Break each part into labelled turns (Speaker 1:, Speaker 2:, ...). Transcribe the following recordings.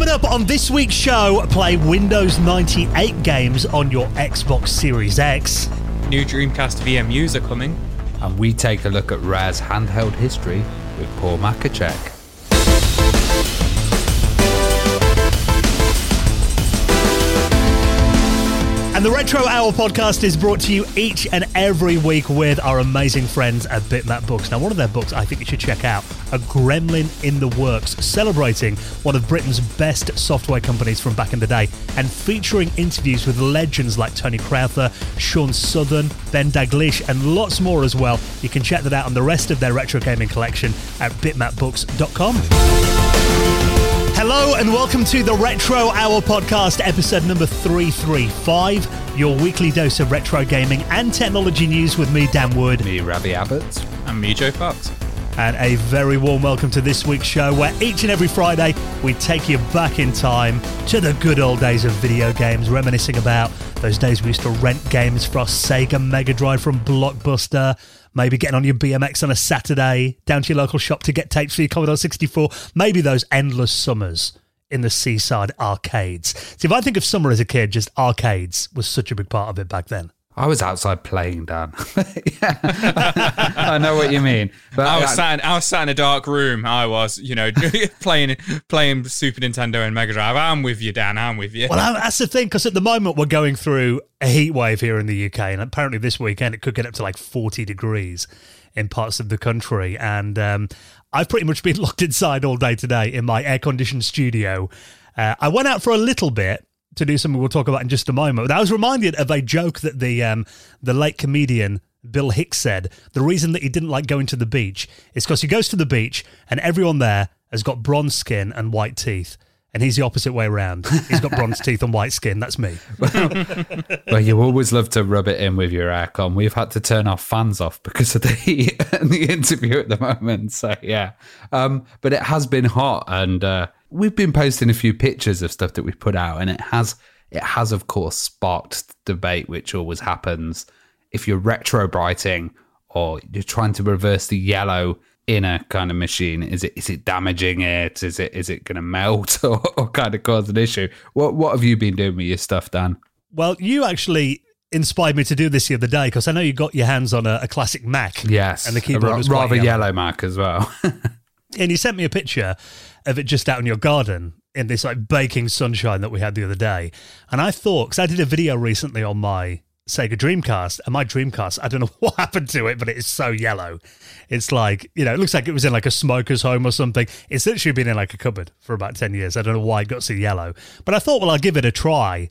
Speaker 1: Coming up on this week's show, play Windows 98 games on your Xbox Series X.
Speaker 2: New Dreamcast VMUs are coming.
Speaker 3: And we take a look at Rare's handheld history with Paul Machacek.
Speaker 1: And the Retro Hour podcast is brought to you each and every week with our amazing friends at Bitmap Books. Now, one of their books I think you should check out A Gremlin in the Works, celebrating one of Britain's best software companies from back in the day and featuring interviews with legends like Tony Crowther, Shaun Southern, Ben Daglish, and lots more as well. You can check that out on the rest of their retro gaming collection at bitmapbooks.com. Hello and welcome to the Retro Hour podcast, episode number 335, your weekly dose of retro gaming and technology news with me, Dan Wood.
Speaker 3: Me, Ravi Abbott.
Speaker 2: And me, Joe Fox.
Speaker 1: And a very warm welcome to this week's show, where each and every Friday we take you back in time to the good old days of video games, reminiscing about those days we used to rent games for our Sega Mega Drive from Blockbuster maybe getting on your BMX on a Saturday, down to your local shop to get tapes for your Commodore 64, maybe those endless summers in the seaside arcades. See, if I think of summer as a kid, just arcades was such a big part of it back then.
Speaker 3: I was outside playing, Dan. yeah. I know what you mean.
Speaker 2: But I was sat in, I was sat in a dark room. I was, you know, playing playing Super Nintendo and Mega Drive. I'm with you, Dan. I'm with you.
Speaker 1: Well, that's the thing because at the moment we're going through a heat wave here in the UK, and apparently this weekend it could get up to like 40 degrees in parts of the country. And um, I've pretty much been locked inside all day today in my air conditioned studio. Uh, I went out for a little bit to do something we'll talk about in just a moment. But I was reminded of a joke that the um, the late comedian Bill Hicks said. The reason that he didn't like going to the beach is because he goes to the beach and everyone there has got bronze skin and white teeth. And he's the opposite way around. He's got bronze teeth and white skin. That's me.
Speaker 3: Well, well, you always love to rub it in with your aircon. We've had to turn our fans off because of the heat and the interview at the moment. So, yeah. Um, but it has been hot. And uh, we've been posting a few pictures of stuff that we put out, and it has it has of course sparked debate, which always happens if you're retro brighting or you're trying to reverse the yellow in a kind of machine. Is it is it damaging it? Is it is it going to melt or, or kind of cause an issue? What what have you been doing with your stuff, Dan?
Speaker 1: Well, you actually inspired me to do this the other day because I know you got your hands on a, a classic Mac.
Speaker 3: Yes,
Speaker 1: and the keyboard was
Speaker 3: rather
Speaker 1: yellow.
Speaker 3: yellow Mac as well.
Speaker 1: and you sent me a picture of it just out in your garden in this like baking sunshine that we had the other day. And I thought, because I did a video recently on my Sega Dreamcast, and my Dreamcast, I don't know what happened to it, but it is so yellow. It's like, you know, it looks like it was in like a smoker's home or something. It's literally been in like a cupboard for about 10 years. I don't know why it got so yellow. But I thought, well, I'll give it a try.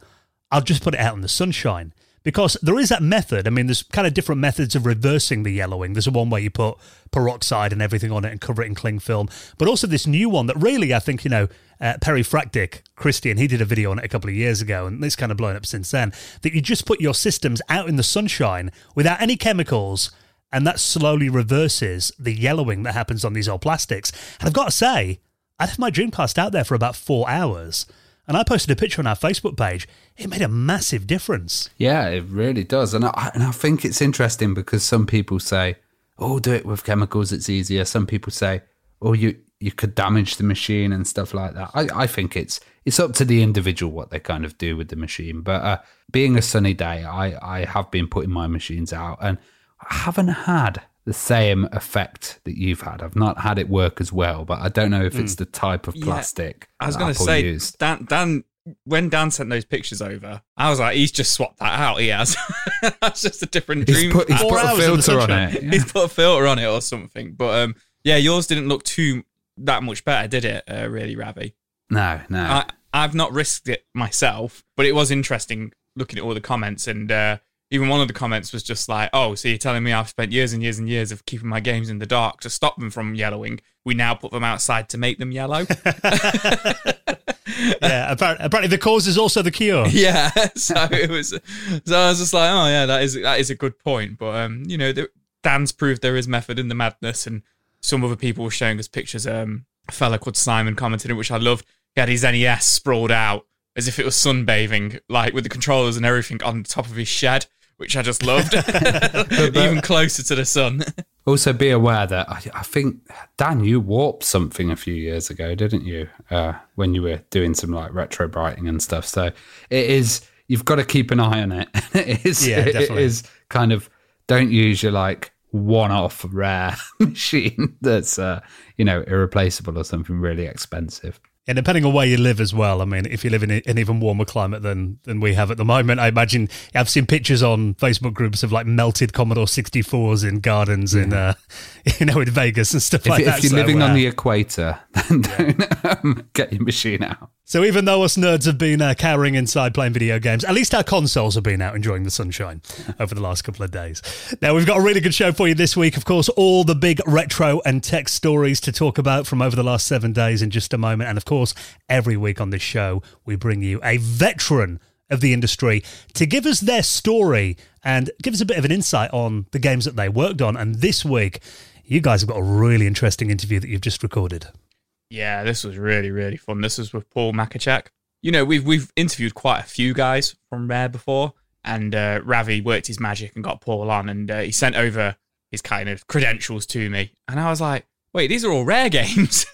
Speaker 1: I'll just put it out in the sunshine because there is that method. I mean, there's kind of different methods of reversing the yellowing. There's one where you put peroxide and everything on it and cover it in cling film, but also this new one that really, I think, you know, uh, Perry Christian, he did a video on it a couple of years ago, and it's kind of blown up since then. That you just put your systems out in the sunshine without any chemicals, and that slowly reverses the yellowing that happens on these old plastics. And I've got to say, I left my Dreamcast out there for about four hours and I posted a picture on our Facebook page. It made a massive difference.
Speaker 3: Yeah, it really does. And I, and I think it's interesting because some people say, oh, do it with chemicals, it's easier. Some people say, oh, you, you could damage the machine and stuff like that. I, I think it's it's up to the individual what they kind of do with the machine. But uh, being a sunny day, I, I have been putting my machines out and I haven't had the same effect that you've had. I've not had it work as well, but I don't know if it's mm. the type of plastic.
Speaker 2: Yeah, I was going to say, used. Dan, Dan, when Dan sent those pictures over, I was like, he's just swapped that out. He has. That's just a different dream.
Speaker 3: He's put, he's put a filter on it.
Speaker 2: Yeah. He's put a filter on it or something. But um, yeah, yours didn't look too that much better, did it? Uh, really, Ravi?
Speaker 3: No, no.
Speaker 2: I, I've not risked it myself, but it was interesting looking at all the comments and. Uh, even one of the comments was just like, "Oh, so you're telling me I've spent years and years and years of keeping my games in the dark to stop them from yellowing. We now put them outside to make them yellow."
Speaker 1: yeah, apparently, apparently the cause is also the cure.
Speaker 2: Yeah, so it was. So I was just like, oh yeah, that is that is a good point. But um, you know, the, Dan's proved there is method in the madness, and some other people were showing us pictures. Um, a fella called Simon commented, which I loved. He had his NES sprawled out as if it was sunbathing, like with the controllers and everything on top of his shed, which I just loved. Even closer to the sun.
Speaker 3: Also, be aware that I, I, think Dan, you warped something a few years ago, didn't you? Uh, when you were doing some like retro brighting and stuff. So it is. You've got to keep an eye on it. it is. Yeah, it, it is kind of. Don't use your like one-off rare machine that's uh, you know irreplaceable or something really expensive.
Speaker 1: And depending on where you live as well, I mean, if you live in an even warmer climate than than we have at the moment, I imagine I've seen pictures on Facebook groups of like melted Commodore 64s in gardens in, uh, you know, in Vegas and stuff
Speaker 3: if,
Speaker 1: like
Speaker 3: if
Speaker 1: that.
Speaker 3: If you're so, living uh, on the equator, then don't um, get your machine out.
Speaker 1: So even though us nerds have been uh, cowering inside playing video games, at least our consoles have been out enjoying the sunshine over the last couple of days. Now we've got a really good show for you this week. Of course, all the big retro and tech stories to talk about from over the last seven days in just a moment. And of course, every week on this show, we bring you a veteran of the industry to give us their story and give us a bit of an insight on the games that they worked on. And this week, you guys have got a really interesting interview that you've just recorded.
Speaker 2: Yeah, this was really really fun. This was with Paul Machacek. You know, we've we've interviewed quite a few guys from Rare before, and uh, Ravi worked his magic and got Paul on, and uh, he sent over his kind of credentials to me, and I was like, "Wait, these are all Rare games.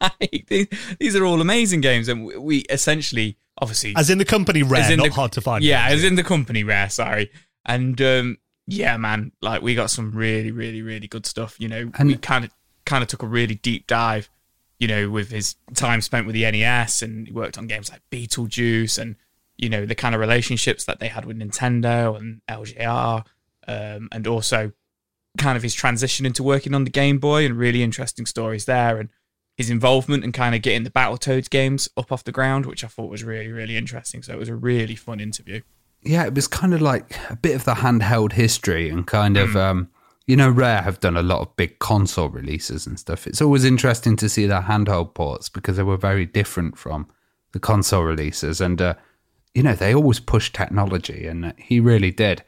Speaker 2: like, these, these, are all amazing games." And we, we, essentially, obviously,
Speaker 1: as in the company Rare, not the, hard to find.
Speaker 2: Yeah, games. as in the company Rare. Sorry, and um, yeah, man, like we got some really, really, really good stuff. You know, and we kind of kind of took a really deep dive you know, with his time spent with the NES and he worked on games like Beetlejuice and, you know, the kind of relationships that they had with Nintendo and LJN, um, and also kind of his transition into working on the Game Boy and really interesting stories there and his involvement and kind of getting the Battletoads games up off the ground, which I thought was really, really interesting. So it was a really fun interview.
Speaker 3: Yeah, it was kind of like a bit of the handheld history and kind of, mm. um, you know, Rare have done a lot of big console releases and stuff. It's always interesting to see their handheld ports because they were very different from the console releases. And, uh, you know, they always push technology, and he really did.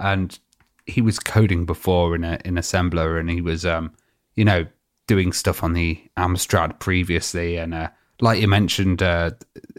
Speaker 3: And he was coding before in a in assembler, and he was, um, you know, doing stuff on the Amstrad previously. And uh, like you mentioned, uh,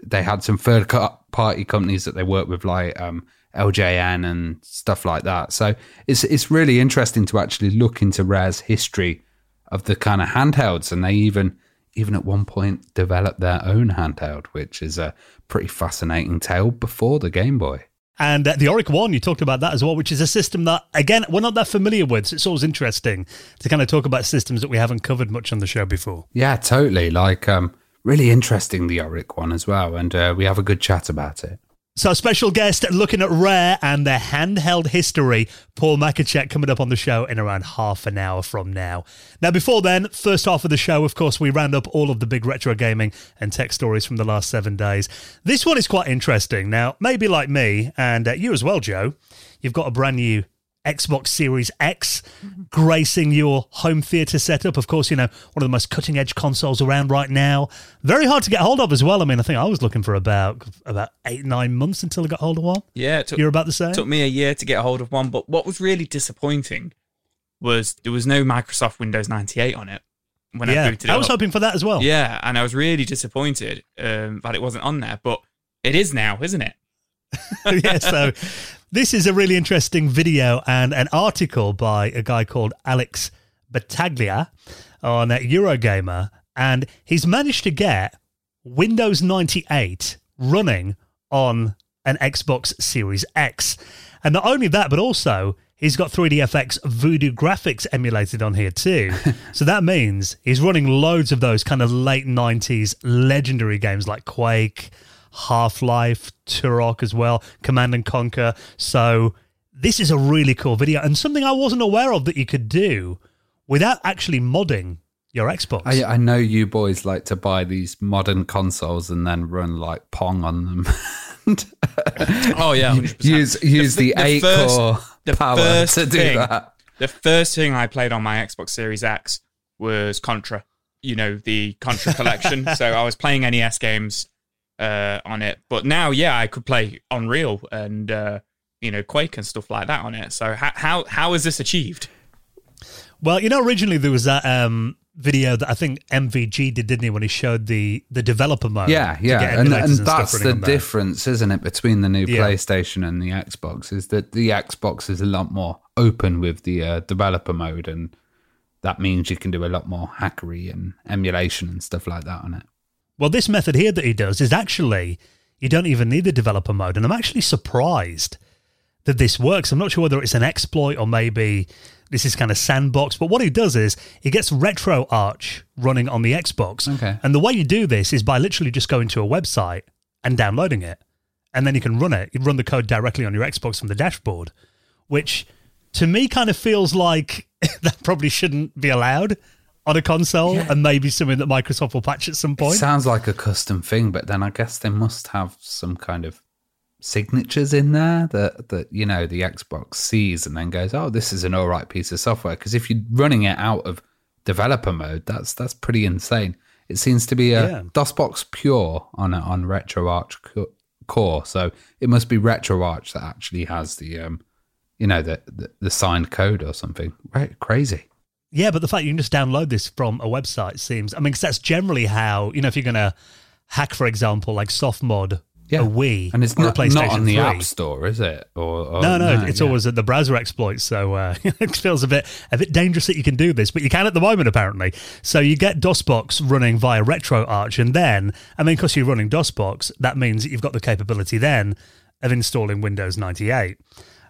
Speaker 3: they had some third party companies that they worked with, like um, LJN and stuff like that. So it's it's really interesting to actually look into Rare's history of the kind of handhelds, and they even even at one point developed their own handheld, which is a pretty fascinating tale before the Game Boy.
Speaker 1: And uh, the Oric One, you talked about that as well, which is a system that, again, we're not that familiar with. So it's always interesting to kind of talk about systems that we haven't covered much on the show before.
Speaker 3: Yeah, totally. Like, um, really interesting, the Oric One as well. And uh, we have a good chat about it.
Speaker 1: So, special guest looking at Rare and their handheld history, Paul Machacek, coming up on the show in around half an hour from now. Now, before then, first half of the show, of course, we round up all of the big retro gaming and tech stories from the last seven days. This one is quite interesting. Now, maybe like me, and uh, you as well, Joe, you've got a brand new Xbox Series X gracing your home theater setup. Of course, you know, one of the most cutting edge consoles around right now. Very hard to get hold of as well. I mean, I think I was looking for about about eight, nine months until I got hold of one.
Speaker 2: Yeah,
Speaker 1: took, you're about the same.
Speaker 2: Took me a year to get hold of one, but what was really disappointing was there was no Microsoft Windows 98 on it
Speaker 1: when yeah, I booted it. I was up. hoping for that as well.
Speaker 2: Yeah, and I was really disappointed um, that it wasn't on there, but it is now, isn't it?
Speaker 1: yeah, so this is a really interesting video and an article by a guy called Alex Battaglia on Eurogamer, and he's managed to get Windows 98 running on an Xbox Series X. And not only that, but also he's got 3DFX Voodoo graphics emulated on here too. so that means he's running loads of those kind of late 90s legendary games like Quake, Half Life, Turok as well, Command and Conquer. So this is a really cool video and something I wasn't aware of that you could do without actually modding your Xbox.
Speaker 3: I, I know you boys like to buy these modern consoles and then run like Pong on them.
Speaker 2: oh yeah,
Speaker 3: 100%. use use the, the, the eight first, core the power first to do
Speaker 2: thing,
Speaker 3: that.
Speaker 2: The first thing I played on my Xbox Series X was Contra. You know the Contra collection. so I was playing NES games uh, on it. But now, yeah, I could play Unreal and uh, you know Quake and stuff like that on it. So how how how is this achieved?
Speaker 1: Well, you know, originally there was that um, video that I think MVG did, didn't he, when he showed the the developer mode?
Speaker 3: Yeah, yeah, and, and, that's the difference, isn't it, between the new yeah. PlayStation and the Xbox? Is that the Xbox is a lot more open with the uh, developer mode, and that means you can do a lot more hackery and emulation and stuff like that on it.
Speaker 1: Well, this method here that he does is actually you don't even need the developer mode, and I'm actually surprised that this works. I'm not sure whether it's an exploit or maybe this is kind of sandbox. But what he does is he gets RetroArch running on the Xbox.
Speaker 3: Okay.
Speaker 1: And the way you do this is by literally just going to a website and downloading it. And then you can run it. You run the code directly on your Xbox from the dashboard, which to me kind of feels like that probably shouldn't be allowed on a console yeah. and maybe something that Microsoft will patch at some point. It
Speaker 3: sounds like a custom thing, but then I guess they must have some kind of signatures in there that that you know the Xbox sees and then goes, "Oh, this is an all right piece of software." Because if you're running it out of developer mode, that's that's pretty insane. It seems to be a yeah. DOSBox Pure on a, on RetroArch core, so it must be RetroArch that actually has the um, you know, the, the the signed code or something. Right, crazy.
Speaker 1: Yeah, but the fact you can just download this from a website seems. I mean, cause that's generally how you know if you're gonna hack, for example, like softmod yeah. a Wii
Speaker 3: and it's not,
Speaker 1: not
Speaker 3: on the
Speaker 1: 3.
Speaker 3: App Store, is it? Or, or
Speaker 1: no, no, no, it's yeah. always at the browser exploits. So uh, it feels a bit a bit dangerous that you can do this, but you can at the moment apparently. So you get DOSBox running via RetroArch, and then I mean, because you're running DOSBox, that means that you've got the capability then of installing Windows 98,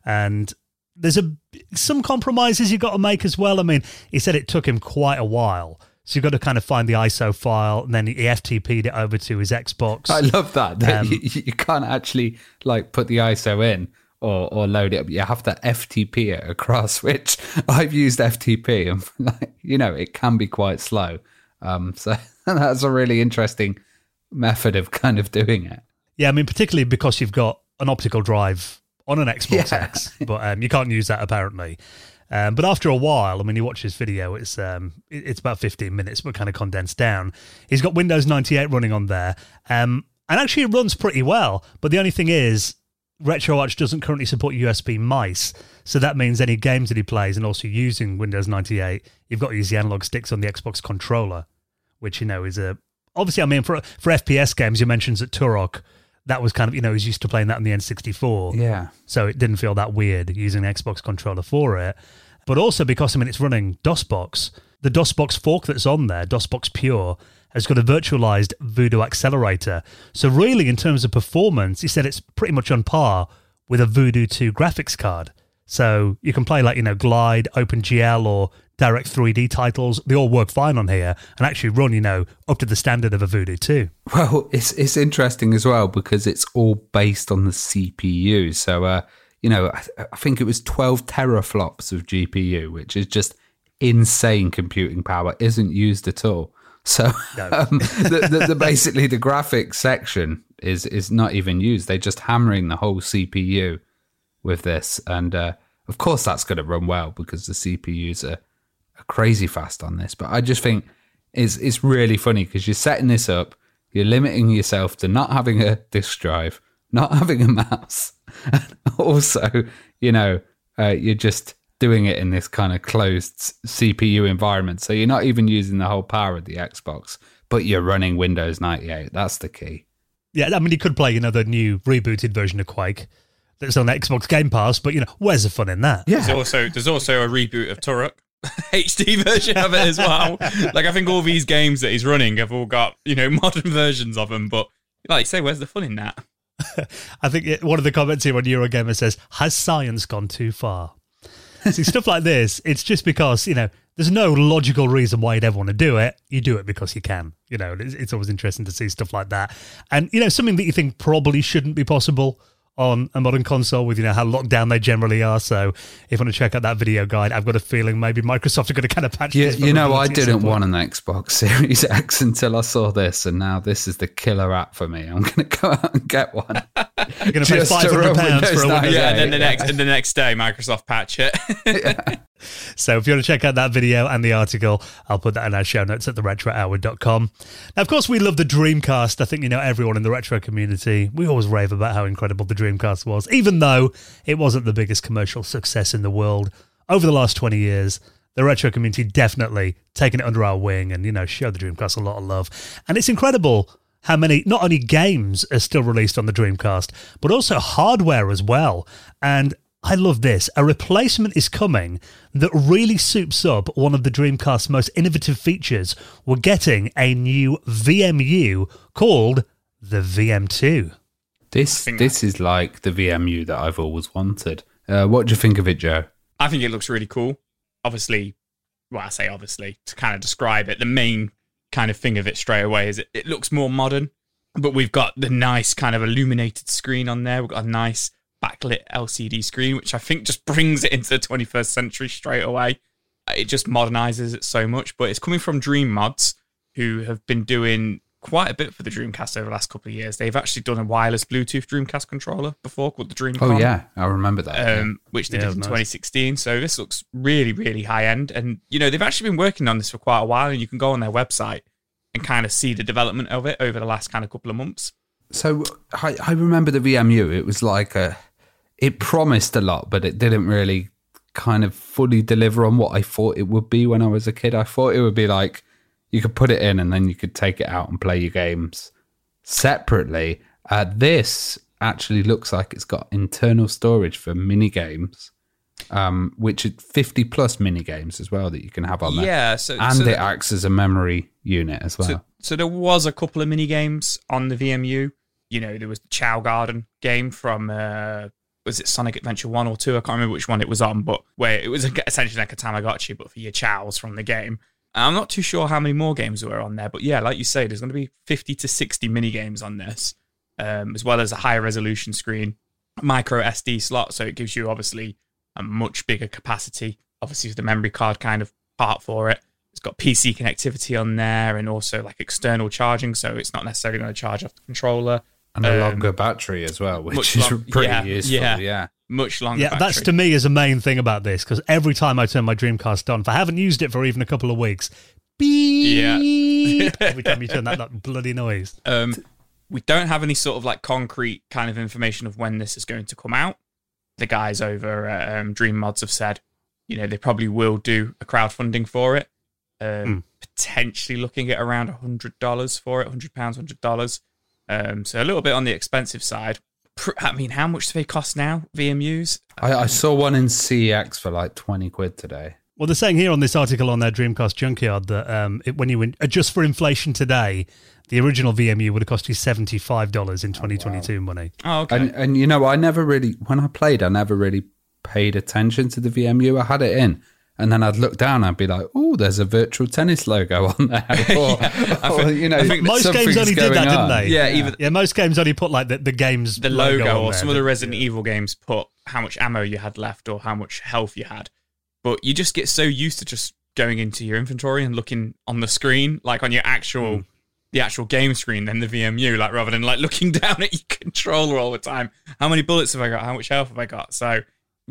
Speaker 1: and there's a some compromises you've got to make as well. I mean, he said it took him quite a while so you've got to kind of find the ISO file, and then he FTP'd it over to his Xbox.
Speaker 3: I love that. that um, you, you, can't actually like put the ISO in or, or load it up. You have to FTP it across, which I've used FTP, and like, you know it can be quite slow. Um, so that's a really interesting method of kind of doing it.
Speaker 1: Yeah, I mean, particularly because you've got an optical drive on an Xbox yeah. X, but um, you can't use that apparently. Um, but after a while, I mean, you watch his video, it's um, it's about 15 minutes, but kind of condensed down. He's got Windows 98 running on there. Um, and actually, it runs pretty well. But the only thing is, RetroArch doesn't currently support USB mice. So that means any games that he plays and also using Windows 98, you've got to use the analog sticks on the Xbox controller, which, you know, is a. Obviously, I mean, for, for FPS games, you mentioned that Turok that was kind of you know he's used to playing that on the N64.
Speaker 3: Yeah.
Speaker 1: So it didn't feel that weird using an Xbox controller for it. But also because I mean it's running DOSBox, the DOSBox fork that's on there, DOSBox Pure, has got a virtualized Voodoo accelerator. So really, in terms of performance, he said it's pretty much on par with a Voodoo 2 graphics card. So you can play like you know Glide, OpenGL, or Direct 3D titles, they all work fine on here and actually run, you know, up to the standard of a Voodoo 2.
Speaker 3: Well, it's it's interesting as well because it's all based on the CPU. So, uh, you know, I, I think it was 12 teraflops of GPU, which is just insane computing power, isn't used at all. So no. um, the, the, the, basically the graphics section is is not even used. They're just hammering the whole CPU with this, and uh, of course that's going to run well because the CPUs are crazy fast on this, but I just think it's it's really funny because you're setting this up, you're limiting yourself to not having a disk drive, not having a mouse, and also, you know, uh, you're just doing it in this kind of closed CPU environment. So you're not even using the whole power of the Xbox, but you're running Windows 98. That's the key.
Speaker 1: Yeah, I mean, you could play, another new rebooted version of Quake that's on Xbox Game Pass, but you know, where's the fun in that?
Speaker 2: Yeah. There's also there's also a reboot of Turok. HD version of it as well. like I think all these games that he's running have all got you know modern versions of them, but like you say, where's the fun in that?
Speaker 1: I think it, one of the comments here on Eurogamer says, "Has science gone too far?" See stuff like this. It's just because you know there's no logical reason why you'd ever want to do it. You do it because you can. You know, it's, it's always interesting to see stuff like that, and you know something that you think probably shouldn't be possible on a modern console with you know how locked down they generally are. So if you want to check out that video guide, I've got a feeling maybe Microsoft are going to kind of patch.
Speaker 3: Yeah, you know, I didn't want an Xbox Series X until I saw this, and now this is the killer app for me. I'm going to go out and get one.
Speaker 1: You're going to pay five hundred pounds for a Windows.
Speaker 2: Yeah, and then the next, and the next day, Microsoft patch it.
Speaker 1: So if you want to check out that video and the article, I'll put that in our show notes at theretrohour.com. Now, of course, we love the Dreamcast. I think you know everyone in the retro community. We always rave about how incredible the Dreamcast was, even though it wasn't the biggest commercial success in the world over the last 20 years. The retro community definitely taken it under our wing and, you know, showed the Dreamcast a lot of love. And it's incredible how many not only games are still released on the Dreamcast, but also hardware as well. And I love this. A replacement is coming that really soups up one of the Dreamcast's most innovative features. We're getting a new VMU called the VM2.
Speaker 3: This this is like the VMU that I've always wanted. Uh, what do you think of it, Joe?
Speaker 2: I think it looks really cool. Obviously, well, I say obviously to kind of describe it. The main kind of thing of it straight away is it, it looks more modern, but we've got the nice kind of illuminated screen on there. We've got a nice backlit LCD screen, which I think just brings it into the 21st century straight away. It just modernizes it so much, but it's coming from Dream Mods, who have been doing quite a bit for the Dreamcast over the last couple of years. They've actually done a wireless Bluetooth Dreamcast controller before called the Dreamcast.
Speaker 3: Oh yeah, I remember that.
Speaker 2: Um, which they yeah, did in nice. 2016. So this looks really, really high end, and you know they've actually been working on this for quite a while, and you can go on their website and kind of see the development of it over the last kind of couple of months.
Speaker 3: So I, I remember the VMU. It was like a, it promised a lot, but it didn't really kind of fully deliver on what I thought it would be when I was a kid. I thought it would be like you could put it in and then you could take it out and play your games separately. Uh, this actually looks like it's got internal storage for mini games, um, which is 50 plus mini games as well that you can have on there.
Speaker 2: Yeah, so
Speaker 3: and
Speaker 2: so
Speaker 3: it acts as a memory unit as well.
Speaker 2: So, so, there was a couple of mini games on the VMU. You know, there was the Chao Garden game from uh, was it Sonic Adventure one or two? I can't remember which one it was on, but where it was essentially like a Tamagotchi, but for your chows from the game. I'm not too sure how many more games were on there, but yeah, like you say, there's going to be 50 to 60 mini games on this, um, as well as a higher resolution screen, micro SD slot, so it gives you obviously a much bigger capacity. Obviously, it's the memory card kind of part for it. It's got PC connectivity on there, and also like external charging, so it's not necessarily going to charge off the controller.
Speaker 3: And a um, longer battery as well, which is long, pretty yeah, useful. Yeah. yeah
Speaker 2: much longer.
Speaker 1: Yeah,
Speaker 2: battery.
Speaker 1: that's to me is a main thing about this because every time I turn my Dreamcast on, if I haven't used it for even a couple of weeks, beep. Yeah. every time you turn that, that bloody noise.
Speaker 2: Um, we don't have any sort of like concrete kind of information of when this is going to come out. The guys over at um, Dream Mods have said, you know, they probably will do a crowdfunding for it. Um, mm. Potentially looking at around hundred dollars for it, hundred pounds, hundred dollars. Um, so a little bit on the expensive side. I mean, how much do they cost now? VMUs?
Speaker 3: I, I saw one in CEX for like twenty quid today.
Speaker 1: Well, they're saying here on this article on their Dreamcast Junkyard that um, it, when you adjust for inflation today, the original VMU would have cost you seventy five dollars in twenty twenty two money.
Speaker 2: Oh, okay.
Speaker 3: And, and you know, I never really when I played, I never really paid attention to the VMU. I had it in, and then I'd look down, I'd be like, "Oh, there's a virtual tennis logo on there." Or, yeah, or, you know,
Speaker 1: most games only did that,
Speaker 2: on.
Speaker 1: didn't they?
Speaker 2: Yeah, yeah, even
Speaker 1: yeah, most games only put like the, the game's
Speaker 2: the logo,
Speaker 1: logo
Speaker 2: or
Speaker 1: there,
Speaker 2: some of the Resident yeah. Evil games put how much ammo you had left or how much health you had. But you just get so used to just going into your inventory and looking on the screen, like on your actual. Mm. The actual game screen, then the VMU, like rather than like looking down at your controller all the time. How many bullets have I got? How much health have I got? So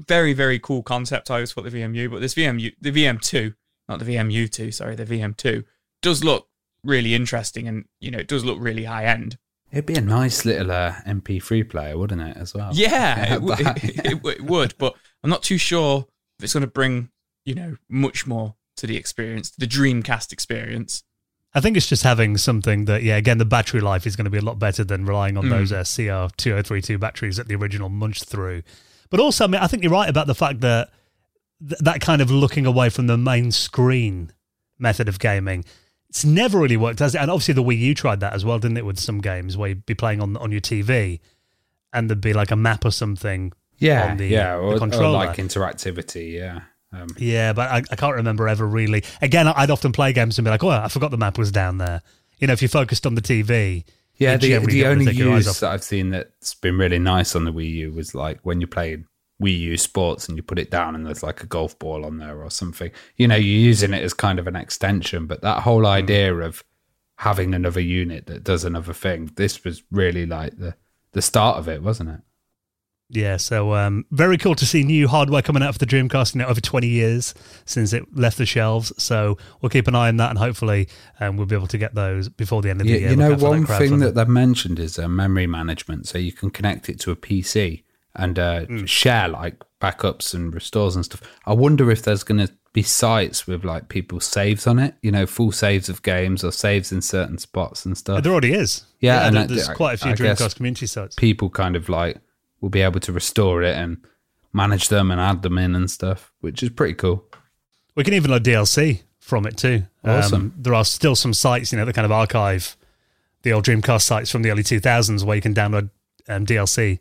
Speaker 2: very very cool concept. I always thought the VMU, but this VMU, the VM2, not the VMU2, sorry, the VM2 does look really interesting, and you know it does look really high end.
Speaker 3: It'd be a nice little uh, MP3 player, wouldn't it, as well?
Speaker 2: Yeah, it, w- it, it, it, would, but I'm not too sure if it's going to bring you know much more to the experience, the Dreamcast experience.
Speaker 1: I think it's just having something that, yeah, again, the battery life is going to be a lot better than relying on mm. those uh, CR2032 batteries that the original munched through. But also, I mean, I think you're right about the fact that th- that kind of looking away from the main screen method of gaming. It's never really worked, has it? And obviously, the Wii U tried that as well, didn't it? With some games where you'd be playing on on your TV, and there'd be like a map or something.
Speaker 3: Yeah,
Speaker 1: on the,
Speaker 3: yeah,
Speaker 1: or.
Speaker 3: Or like interactivity. Yeah,
Speaker 1: um, yeah, but I, I, can't remember ever really. Again, I'd often play games and be like, "Oh, I forgot the map was down there." You know, if you focused on the TV,
Speaker 3: yeah, the, the only use that I've seen that's been really nice on the Wii U was like when you played Wii U Sports and you put it down and there's like a golf ball on there or something. You know, you're using it as kind of an extension, but that whole idea of having another unit that does another thing, this was really like the the start of it, wasn't it?
Speaker 1: Yeah, so um, very cool to see new hardware coming out for the Dreamcast in over 20 years since it left the shelves. So we'll keep an eye on that and hopefully um, we'll be able to get those before the end of the
Speaker 3: you,
Speaker 1: year.
Speaker 3: You know, one that thing that they've mentioned is uh, memory management. So you can connect it to a PC and uh, mm. share like backups and restores and stuff. I wonder if there's going to be sites with like people's saves on it, you know, full saves of games or saves in certain spots and stuff.
Speaker 1: There already is.
Speaker 3: Yeah,
Speaker 1: yeah and there's I, quite a few I Dreamcast community sites.
Speaker 3: People kind of like will be able to restore it and manage them and add them in and stuff, which is pretty cool.
Speaker 1: We can even load DLC from it too.
Speaker 3: Awesome. Um,
Speaker 1: there are still some sites, you know, that kind of archive the old Dreamcast sites from the early 2000s where you can download um, DLC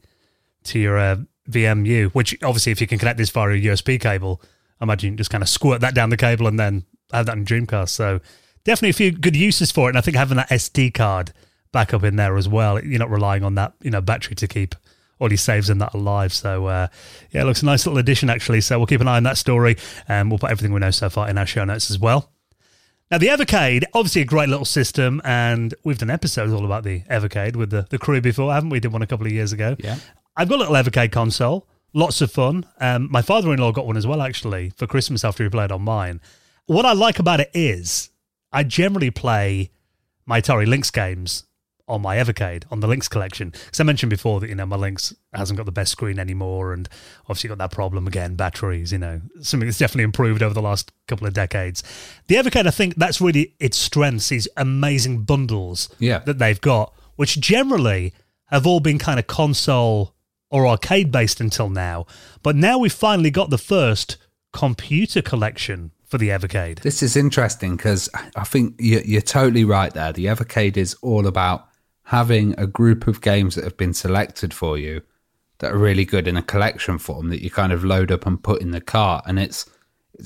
Speaker 1: to your uh, VMU, which obviously, if you can connect this via a USB cable, I imagine you can just kind of squirt that down the cable and then have that in Dreamcast. So definitely a few good uses for it. And I think having that SD card backup in there as well, you're not relying on that, you know, battery to keep all your saves him that alive. So uh, yeah, it looks a nice little addition actually. So we'll keep an eye on that story, and we'll put everything we know so far in our show notes as well. Now the Evercade, obviously a great little system, and we've done episodes all about the Evercade with the, the crew before, haven't we? Did one a couple of years ago.
Speaker 3: Yeah.
Speaker 1: I've got a little Evercade console, lots of fun. Um, my father-in-law got one as well actually for Christmas after he played on mine. What I like about it is I generally play my Atari Lynx games on my Evercade on the Lynx collection. Because I mentioned before that you know my Lynx hasn't got the best screen anymore, and obviously got that problem again, batteries. You know, something that's definitely improved over the last couple of decades. The Evercade, I think that's really its strengths. These amazing bundles
Speaker 3: yeah.
Speaker 1: that they've got, which generally have all been kind of console or arcade based until now, but now we've finally got the first computer collection for the Evercade.
Speaker 3: This is interesting because I think you're, you're, totally right there. The Evercade is all about having a group of games that have been selected for you that are really good in a collection form that you kind of load up and put in the cart. And it's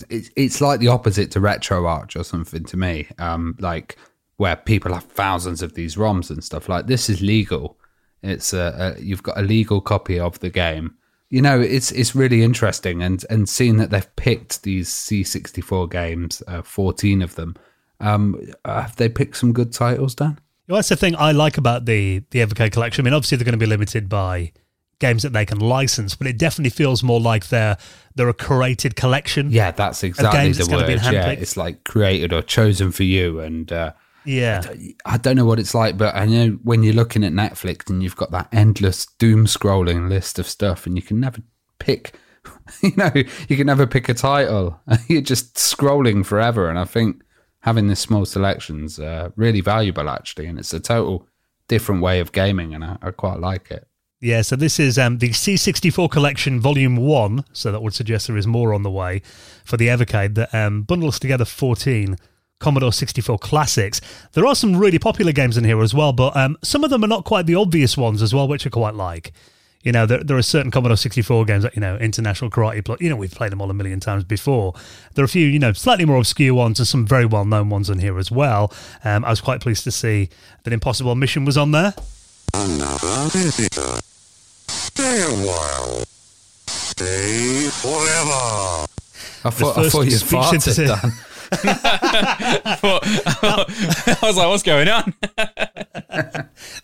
Speaker 3: it's, it's like the opposite to RetroArch or something to me um, like where people have thousands of these roms and stuff. Like this is legal. It's a, a, you've got a legal copy of the game. You know it's it's really interesting. And and seeing that they've picked these c64 games uh, 14 of them um, have they picked some good titles dan
Speaker 1: well, that's the thing I like about the the Evercade collection. I mean, obviously they're going to be limited by games that they can license, but it definitely feels more like they're they're a curated collection.
Speaker 3: Yeah, that's exactly the word. Yeah, it's like created or chosen for you, and uh,
Speaker 1: yeah,
Speaker 3: I don't know what it's like, but I know when you're looking at Netflix and you've got that endless doom scrolling list of stuff, and you can never pick. You know, you can never pick a title. You're just scrolling forever, and I think having this small selection's uh, really valuable actually, and it's a total different way of gaming, and I, I quite like it.
Speaker 1: Yeah, so this is um, the C64 Collection Volume 1, so that would suggest there is more on the way for the Evercade that um, bundles together 14 Commodore 64 classics. There are some really popular games in here as well, but um, some of them are not quite the obvious ones as well, which I quite like. You know, there, there are certain Commodore 64 games, like, you know, International Karate, you know, we've played them all a million times before. There are a few, you know, slightly more obscure ones and some very well known ones on here as well. Um, I was quite pleased to see that Impossible Mission was on there. Another visitor. Stay a while.
Speaker 3: Stay forever. I thought, I thought you farted, Dan.
Speaker 2: I was like, what's going on?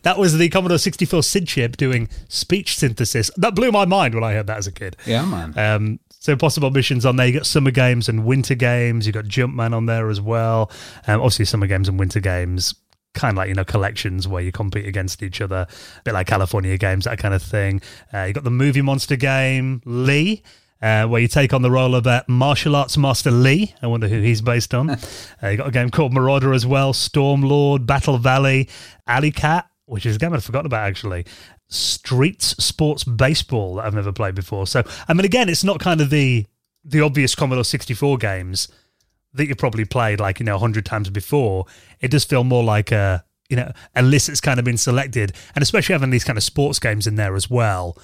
Speaker 1: that was the Commodore 64 SID chip doing speech synthesis. That blew my mind when I heard that as a kid.
Speaker 3: Yeah, man.
Speaker 1: Um, so possible missions on there. You got summer games and winter games. You got Jumpman on there as well. Um, obviously, summer games and winter games kind of like you know collections where you compete against each other, a bit like California games, that kind of thing. Uh, you got the Movie Monster game, Lee, uh, where you take on the role of uh, martial arts master Lee. I wonder who he's based on. uh, you got a game called Marauder as well, Storm Lord, Battle Valley, Alley Cat, which is a game I'd forgotten about actually. Streets Sports Baseball that I've never played before. So I mean, again, it's not kind of the the obvious Commodore 64 games that you've probably played like you know 100 times before. It does feel more like a you know a list that's kind of been selected, and especially having these kind of sports games in there as well.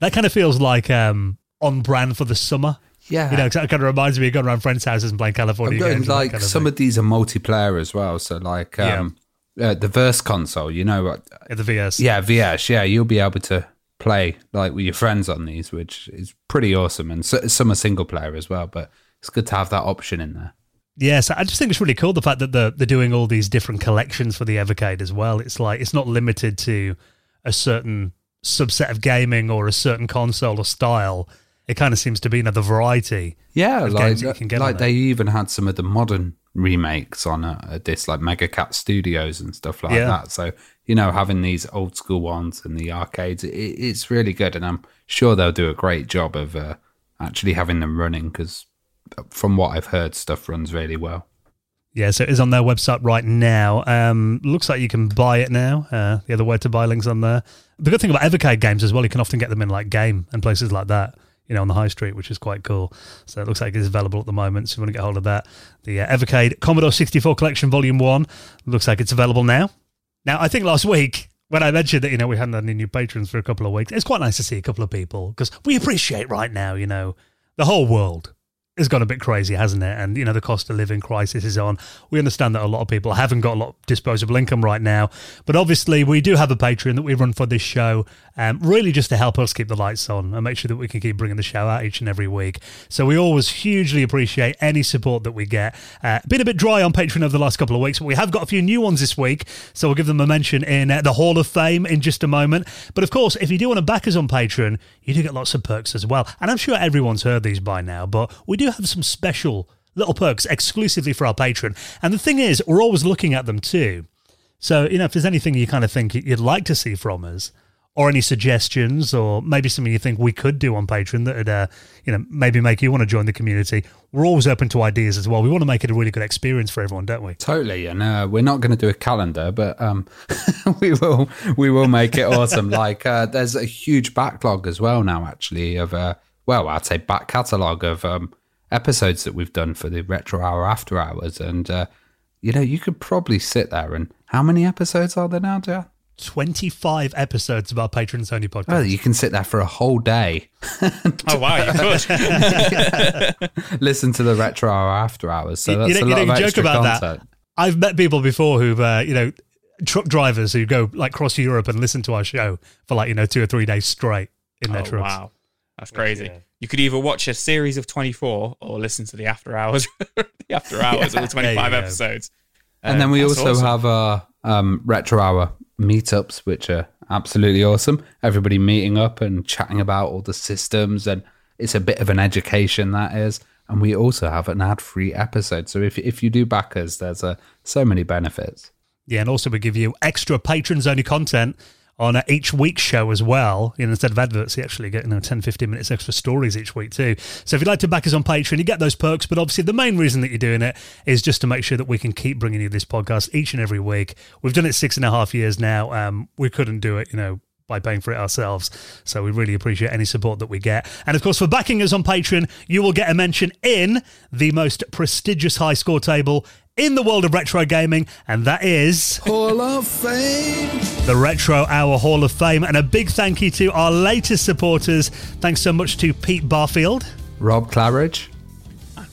Speaker 1: That kind of feels like um, on brand for the summer.
Speaker 3: Yeah,
Speaker 1: you know, it kind of reminds me of going around friends' houses and playing California
Speaker 3: games. Like kind of some thing. of these are multiplayer as well. So like, um, yeah. uh, the Verse console, you know what?
Speaker 1: Yeah, the VS.
Speaker 3: Yeah, VS. Yeah, you'll be able to play like with your friends on these, which is pretty awesome. And so, some are single player as well, but it's good to have that option in there.
Speaker 1: Yes, I just think it's really cool the fact that they're, they're doing all these different collections for the Evercade as well. It's like it's not limited to a certain subset of gaming or a certain console or style. It kind of seems to be you know, the variety.
Speaker 3: Yeah, like
Speaker 1: games that you can get
Speaker 3: like they even had some of the modern remakes on a disc, like Mega Cat Studios and stuff like
Speaker 1: Yeah.
Speaker 3: that. So you know, having these old school ones in the arcades, it, it's really good, and I'm sure they'll do a great job of uh, actually having them running because, from what I've heard, stuff runs really well.
Speaker 1: Yeah, so it is on their website right now. Um, looks like you can buy it now. Uh, the other way to buy links on there. The good thing about Evercade games as well, you can often get them in like Game and places like that. You know, on the high street, which is quite cool. So it looks like it is available at the moment. So if you want to get hold of that, the uh, Evercade Commodore 64 Collection Volume One looks like it's available now. Now, I think last week when I mentioned that, you know, we hadn't had any new patrons for a couple of weeks, it's quite nice to see a couple of people because we appreciate right now, you know, the whole world has gone a bit crazy, hasn't it? And, you know, the cost of living crisis is on. We understand that a lot of people haven't got a lot of disposable income right now. But obviously, we do have a Patreon that we run for this show, um, really just to help us keep the lights on and make sure that we can keep bringing the show out each and every week. So we always hugely appreciate any support that we get. Uh, been a bit dry on Patreon over the last couple of weeks, but we have got a few new ones this week. So we'll give them a mention in uh, the Hall of Fame in just a moment. But of course, if you do want to back us on Patreon, you do get lots of perks as well. And I'm sure everyone's heard these by now, but we do have some special little perks exclusively for our patron. And the thing is, we're always looking at them too. So, you know, if there's anything you kind of think you'd like to see from us, or any suggestions, or maybe something you think we could do on Patreon that would, uh, you know, maybe make you want to join the community, we're always open to ideas as well. We want to make it a really good experience for everyone, don't we?
Speaker 3: Totally, and uh, we're not going to do a calendar, but um, we will we will make it awesome. like uh, there's a huge backlog as well now, actually, of uh, well, I'd say back catalogue of um, episodes that we've done for the retro hour after hours, and uh, you know you could probably sit there and how many episodes are there now, Joe?
Speaker 1: 25 episodes of our Patrons Only podcast.
Speaker 3: Oh, you can sit there for a whole day,
Speaker 2: Oh wow, you could.
Speaker 3: listen to the retro hour after hours. So
Speaker 1: You-
Speaker 3: that's
Speaker 1: you know-
Speaker 3: a
Speaker 1: you know,
Speaker 3: of
Speaker 1: you joke
Speaker 3: extra
Speaker 1: about that. I've met people before who've, uh, you know, truck drivers who go like cross Europe and listen to our show for like, you know, two or three days straight in their
Speaker 2: oh,
Speaker 1: trucks.
Speaker 2: wow, that's crazy. You could either watch a series of twenty four or listen to the after hours, the after hours, all twenty five
Speaker 1: There you go.
Speaker 2: episodes.
Speaker 3: And then we also
Speaker 2: awesome.
Speaker 3: have a um, retro hour meetups, which are absolutely awesome. Everybody meeting up and chatting about all the systems, and it's a bit of an education that is. And we also have an ad-free episode. So if if you do back us, there's uh, so many benefits.
Speaker 1: Yeah, and also we give you extra patrons only content on uh, each week's show as well. You know, instead of adverts, you actually get you know 10, 15 minutes extra stories each week too. So if you'd like to back us on Patreon, you get those perks. But obviously, the main reason that you're doing it is just to make sure that we can keep bringing you this podcast each and every week. We've done it six and a half years now. Um, we couldn't do it, you know. By paying for it ourselves. So we really appreciate any support that we get. And of course, for backing us on Patreon, you will get a mention in the most prestigious high score table in the world of retro gaming, and that is
Speaker 4: Hall of Fame.
Speaker 1: the Retro Hour Hall of Fame. And a big thank you to our latest supporters. Thanks so much to Pete Barfield,
Speaker 3: Rob Claridge,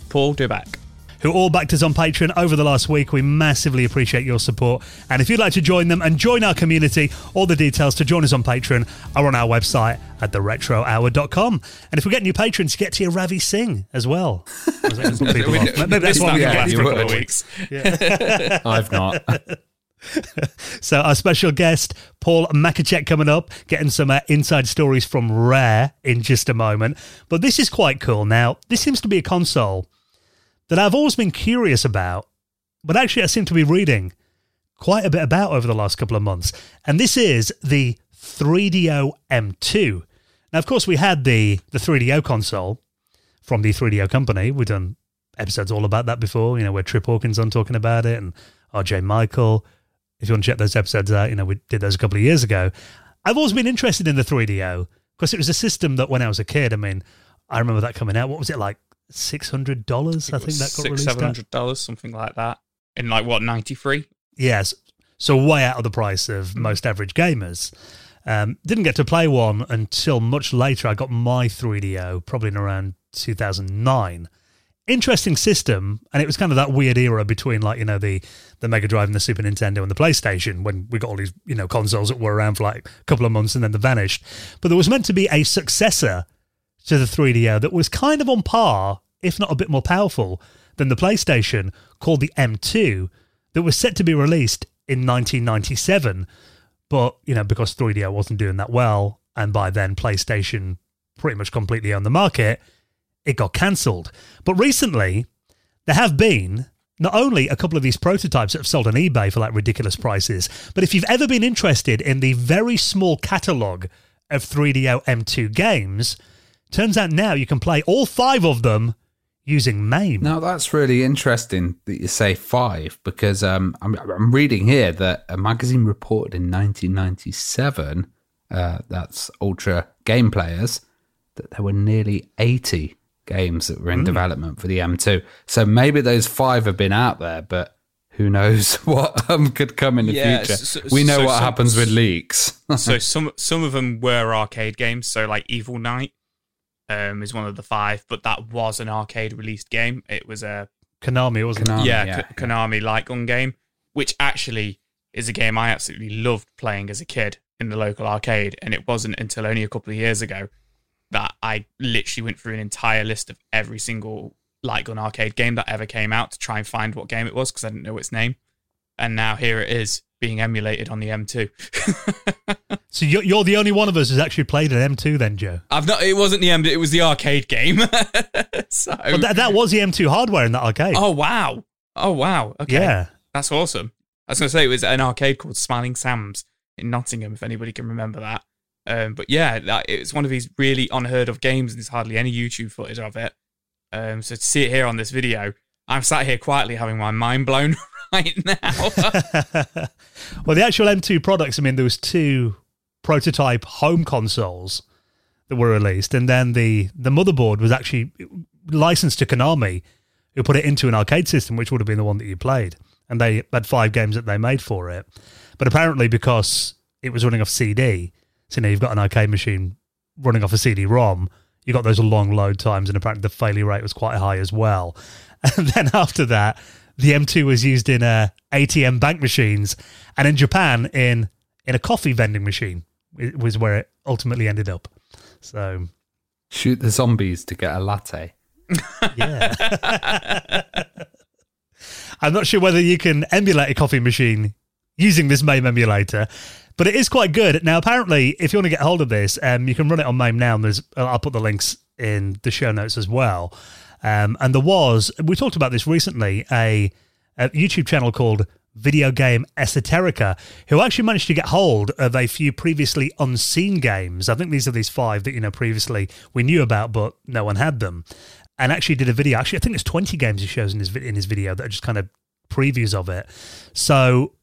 Speaker 2: Paul Dobek.
Speaker 1: Who all backed us on Patreon over the last week. We massively appreciate your support. And if you'd like to join them and join our community, all the details to join us on Patreon are on our website at theretrohour.com. And if we get new patrons, you get to your Ravi Singh as well. Maybe that's why we
Speaker 2: Missed
Speaker 1: can get
Speaker 2: for
Speaker 3: you
Speaker 2: a couple of weeks. Yeah.
Speaker 3: I've not.
Speaker 1: So our special guest, Paul Machacek, coming up, getting some uh, inside stories from Rare in just a moment. But this is quite cool. Now, this seems to be a console that I've always been curious about, but actually I seem to be reading quite a bit about over the last couple of months. And this is the 3DO M2. Now, of course, we had the the 3DO console from the 3DO company. We've done episodes all about that before, you know, where Trip Hawkins on talking about it and RJ Mical. If you want to check those episodes out, you know, we did those a couple of years ago. I've always been interested in the 3DO because it was a system that when I was a kid, I mean, I remember that coming out. What was it like? Six hundred dollars, I think that got
Speaker 2: six,
Speaker 1: released.
Speaker 2: seven hundred dollars, something like that. In like what ninety three?
Speaker 1: Yes. So way out of the price of most average gamers. Um, didn't get to play one until much later. I got my 3DO probably in around 2009. Interesting system, and it was kind of that weird era between like you know the the Mega Drive and the Super Nintendo and the PlayStation when we got all these you know consoles that were around for like a couple of months and then they vanished. But there was meant to be a successor to the 3DO that was kind of on par, if not a bit more powerful, than the PlayStation, called the M2, that was set to be released in 1997. But, you know, because 3DO wasn't doing that well, and by then PlayStation pretty much completely owned the market, it got cancelled. But recently, there have been not only a couple of these prototypes that have sold on eBay for like ridiculous prices, but if you've ever been interested in the very small catalogue of 3DO M2 games, turns out now you can play all five of them using MAME.
Speaker 3: Now that's really interesting that you say five because um, I'm, I'm reading here that a magazine reported in 1997, uh, that's Ultra Game Players, that there were nearly 80 games that were in mm. development for the M2. So maybe those five have been out there, but who knows what um, could come in the yeah, future. So, we know so what some, happens with leaks.
Speaker 2: so some some of them were arcade games. So like Evil Night um, is one of the five, but that was an arcade released game. It was a
Speaker 1: Konami, wasn't Konami,
Speaker 2: it? Yeah, yeah, K- Konami light gun game, which actually is a game I absolutely loved playing as a kid in the local arcade. And it wasn't until only a couple of years ago that I literally went through an entire list of every single light gun arcade game that ever came out to try and find what game it was because I didn't know its name. And now here it is being emulated on the M2.
Speaker 1: so you're, you're the only one of us who's actually played an M2 then, Joe?
Speaker 2: I've not. It wasn't the M. It was the arcade game.
Speaker 1: so but that, that was the M2 hardware in that arcade.
Speaker 2: Oh wow! Oh wow! Okay, yeah, that's awesome. I was going to say it was an arcade called Smiling Sam's in Nottingham. If anybody can remember that. Um, but yeah, that, it's one of these really unheard of games, and there's hardly any YouTube footage of it. Um, so to see it here on this video, I'm sat here quietly having my mind blown right now.
Speaker 1: well, the actual M2 products, I mean, there was two prototype home consoles that were released, and then the the motherboard was actually licensed to Konami, who put it into an arcade system, which would have been the one that you played, and they had five games that they made for it. But apparently, because it was running off CD, so now you've got an arcade machine running off a CD-ROM. You got those long load times, and apparently the failure rate was quite high as well. And then after that, the M2 was used in uh, ATM bank machines, and in Japan in in a coffee vending machine it was where it ultimately ended up. So
Speaker 3: shoot the zombies to get a latte.
Speaker 1: yeah. I'm not sure whether you can emulate a coffee machine using this MAME emulator, but it is quite good. Now, apparently, if you want to get hold of this, um, you can run it on MAME now. And there's, I'll put the links in the show notes as well. Um, and there was, we talked about this recently, a, a YouTube channel called Video Game Esoterica, who actually managed to get hold of a few previously unseen games. I think these are these five that, you know, previously we knew about, but no one had them. And actually did a video. Actually, I think there's 20 games he shows in his, in his video that are just kind of previews of it. So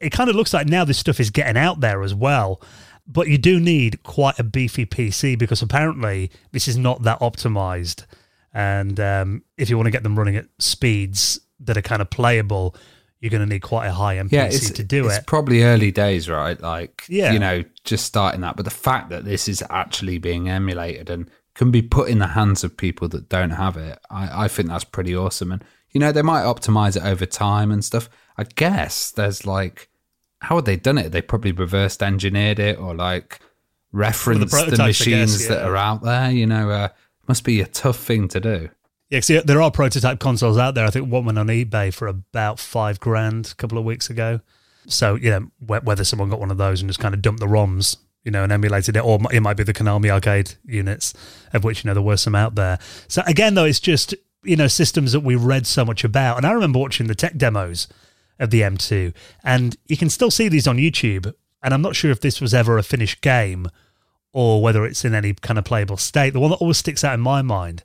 Speaker 1: it kind of looks like now this stuff is getting out there as well. But you do need quite a beefy PC because apparently this is not that optimized and um, if you want to get them running at speeds that are kind of playable, you're going to need quite a high MPC yeah, to do
Speaker 3: it's
Speaker 1: it.
Speaker 3: It's probably early days, right? Like, yeah. you know, just starting that. But the fact that this is actually being emulated and can be put in the hands of people that don't have it, I, I think that's pretty awesome. And, you know, they might optimize it over time and stuff. I guess there's like, how had they done it? They probably reversed engineered it or like referenced the, the, machines guess, yeah. that are out there, you know. Uh, must be a tough thing to do.
Speaker 1: Yeah, see, there are prototype consoles out there. I think one went on eBay for about five grand a couple of weeks ago. So, you know, whether someone got one of those and just kind of dumped the ROMs, you know, and emulated it, or it might be the Konami arcade units, of which, you know, there were some out there. So, again, though, it's just, you know, systems that we read so much about. And I remember watching the tech demos of the M2, and you can still see these on YouTube. And I'm not sure if this was ever a finished game or whether it's in any kind of playable state. The one that always sticks out in my mind,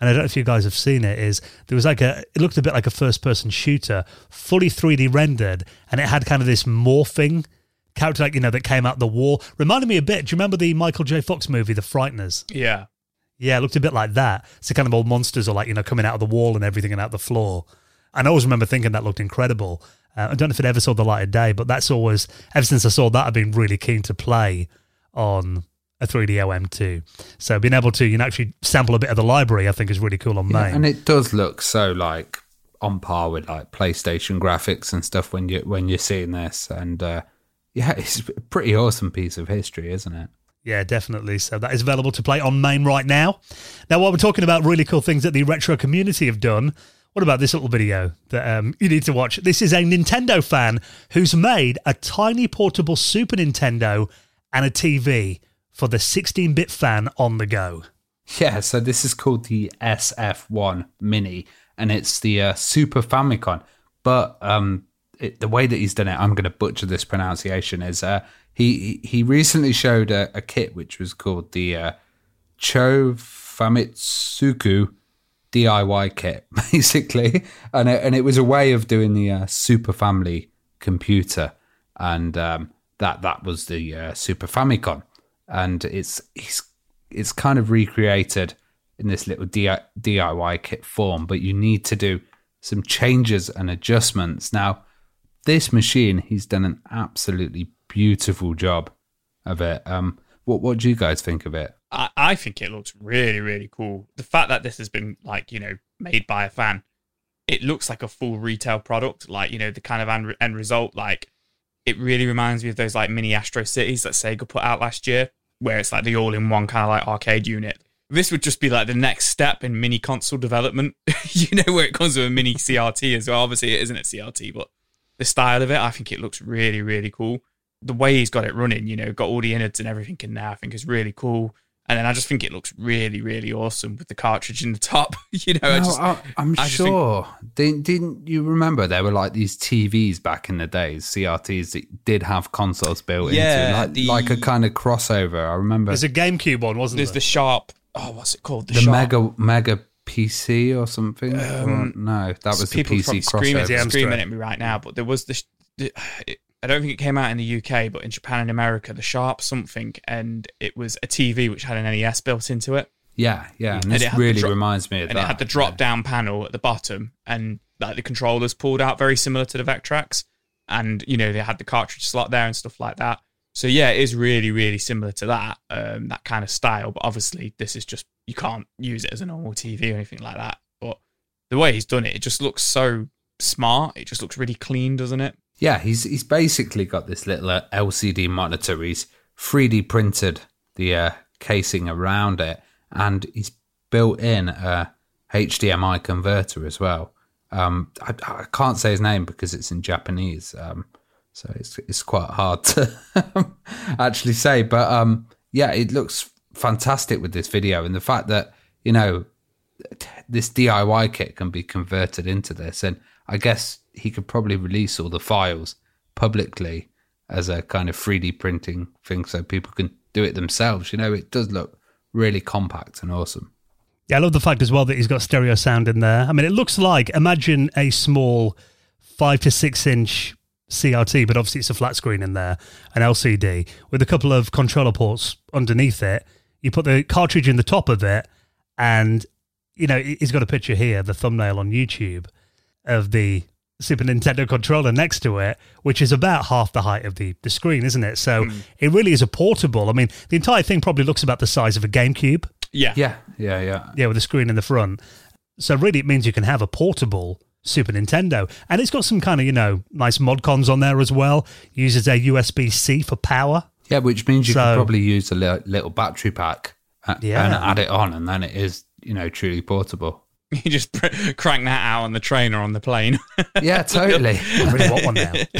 Speaker 1: and I don't know if you guys have seen it, is there was like a, it looked a bit like a first person shooter, fully 3D rendered, and it had kind of this morphing character, like, you know, that came out the wall. Reminded me a bit, do you remember the Michael J. Fox movie, The Frighteners?
Speaker 2: Yeah.
Speaker 1: Yeah, it looked a bit like that. So kind of old monsters are like, you know, coming out of the wall and everything and out the floor. And I always remember thinking that looked incredible. Uh, I don't know if it ever saw the light of day, but that's always, ever since I saw that, I've been really keen to play on a 3DO M2. So being able to you know actually sample a bit of the library, I think, is really cool on yeah,
Speaker 3: And it does look so like on par with like PlayStation graphics and stuff when you when you're seeing this. And uh, yeah, it's a pretty awesome piece of history, isn't it?
Speaker 1: Yeah, definitely. So that is available to play on MAME right now. Now, while we're talking about really cool things that the retro community have done, What about this little video that um, you need to watch? This is a Nintendo fan who's made a tiny portable Super Nintendo and a TV for the 16 bit fan on the go.
Speaker 3: Yeah, so this is called the SF1 Mini, and it's the uh, Super Famicom. But um, it, the way that he's done it, I'm going to butcher this pronunciation. Is uh, he he recently showed a, a kit which was called the uh, Cho Famitsuku DIY kit, basically, and it, and it was a way of doing the uh, Super Family computer, and um, that that was the uh, Super Famicom, and it's it's it's kind of recreated in this little DIY kit form, but you need to do some changes and adjustments. Now, this machine, he's done an absolutely beautiful job of it. Um, what what do you guys think of it?
Speaker 2: I, I think it looks really, really cool. The fact that this has been like, you know, made by a fan, it looks like a full retail product. Like, you know, the kind of end, end result, like, it really reminds me of those like mini Astro Cities that Sega put out last year, where it's like the all in one kind of like arcade unit. This would just be like the next step in mini console development, you know, where it comes with a mini CRT as well. Obviously, it isn't a CRT, but the style of it, I think it looks really, really cool. The way he's got it running, you know, got all the innards and everything in there, I think is really cool. And then I just think it looks really, really awesome with the cartridge in the top. you know,
Speaker 3: no,
Speaker 2: I just,
Speaker 3: I, am sure. Think, didn't, didn't you remember there were like these TVs back in the days, CRTs that did have consoles built
Speaker 2: yeah,
Speaker 3: into, like,
Speaker 2: the,
Speaker 3: like a kind of crossover. I remember.
Speaker 1: There's a GameCube one, wasn't
Speaker 2: there's
Speaker 1: there?
Speaker 2: the Sharp. Oh, what's it called?
Speaker 3: The, the Mega Mega PC or something.
Speaker 2: Um,
Speaker 3: no, that was the
Speaker 2: people
Speaker 3: PC
Speaker 2: screaming,
Speaker 3: crossover.
Speaker 2: screaming at me right now, but there was the. the it, I don't think it came out in the UK, but in Japan and America, the Sharp something, and it was a TV which had an NES built into it.
Speaker 3: Yeah, yeah, and, and this really dro- reminds me of that.
Speaker 2: and
Speaker 3: that.
Speaker 2: it had the drop down panel at the bottom, and like the controllers pulled out very similar to the Vectrex, and you know they had the cartridge slot there and stuff like that. So yeah, it is really, really similar to that, um, that kind of style. But obviously, this is just you can't use it as a normal TV or anything like that. But the way he's done it, it just looks so smart. It just looks really clean, doesn't it?
Speaker 3: Yeah, he's he's basically got this little uh, LCD monitor. He's 3D printed the uh, casing around it, and he's built in a HDMI converter as well. Um, I, I, can't say his name because it's in Japanese, um, so it's it's quite hard to actually say. But um, yeah, it looks fantastic with this video, and the fact that you know this DIY kit can be converted into this, and I guess he could probably release all the files publicly as a kind of 3D printing thing so people can do it themselves. You know, it does look really compact and awesome.
Speaker 1: Yeah, I love the fact as well that he's got stereo sound in there. I mean, it looks like imagine a small five to six inch CRT, but obviously it's a flat screen in there, an LCD with a couple of controller ports underneath it. You put the cartridge in the top of it, and you know he's got a picture here, the thumbnail on YouTube of the Super Nintendo controller next to it, which is about half the height of the, the screen, isn't it? So mm. it really is a portable. I mean, the entire thing probably looks about the size of a GameCube.
Speaker 2: Yeah.
Speaker 3: Yeah, yeah, yeah.
Speaker 1: Yeah, with a screen in the front. So really, it means you can have a portable Super Nintendo. And it's got some kind of, you know, nice mod cons on there as well. Uses a USB C for power.
Speaker 3: Yeah, which means you so, can probably use a little, little battery pack uh, yeah. and add it on, and then it is, you know, truly portable.
Speaker 2: You just pr- crank that out on the train or on the plane.
Speaker 3: yeah, totally.
Speaker 1: I really want one now.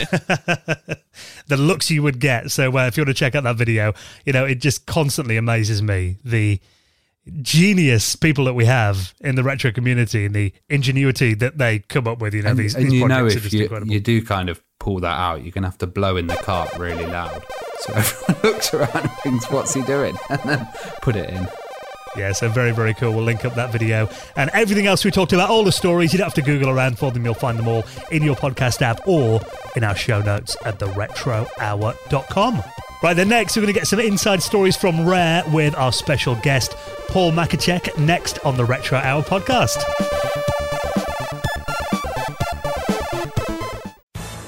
Speaker 1: the looks you would get. So uh, if you want to check out that video, you know, it just constantly amazes me the genius people that we have in the retro community and the ingenuity that they come up with. You know,
Speaker 3: and,
Speaker 1: these,
Speaker 3: and
Speaker 1: these
Speaker 3: you know
Speaker 1: if
Speaker 3: you,
Speaker 1: incredible.
Speaker 3: you do kind of pull that out, you're going to have to blow in the cart really loud. So everyone looks around and thinks, what's he doing? And then put it in.
Speaker 1: Yeah, so very, very cool. We'll link up that video and everything else we talked about, all the stories. You don't have to Google around for them. You'll find them all in your podcast app or in our show notes at theretrohour.com. Right, then next, we're going to get some inside stories from Rare with our special guest, Paul Machacek, next on the Retro Hour podcast.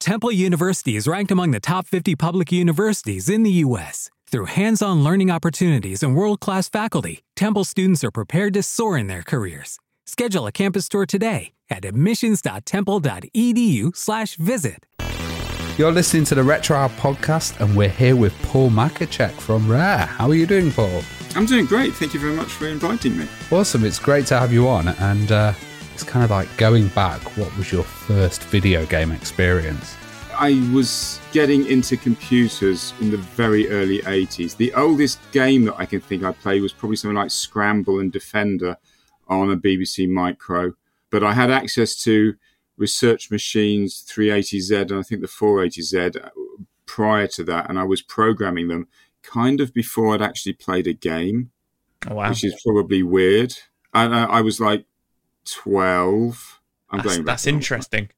Speaker 5: Temple University is ranked among the top 50 public universities in the U.S. Through hands on learning opportunities and world class faculty, Temple students are prepared to soar in their careers. Schedule a campus tour today at admissions.temple.edu/slash visit.
Speaker 3: You're listening to the Retro Hour podcast, and we're here with Paul Machacek from Rare. How are you doing, Paul?
Speaker 6: I'm doing great. Thank you very much for inviting me.
Speaker 3: Awesome. It's great to have you on. And uh, it's kind of like going back, what was your first video game experience?
Speaker 6: I was getting into computers in the very early 80s. The oldest game that I can think I played was probably something like Scramble and Defender on a BBC Micro. But I had access to research machines 380Z and I think the 480Z uh, prior to that, and I was programming them kind of before I'd actually played a game,
Speaker 2: oh, wow.
Speaker 6: which is probably weird. And I, I was like 12.
Speaker 2: I'm that's, that's interesting.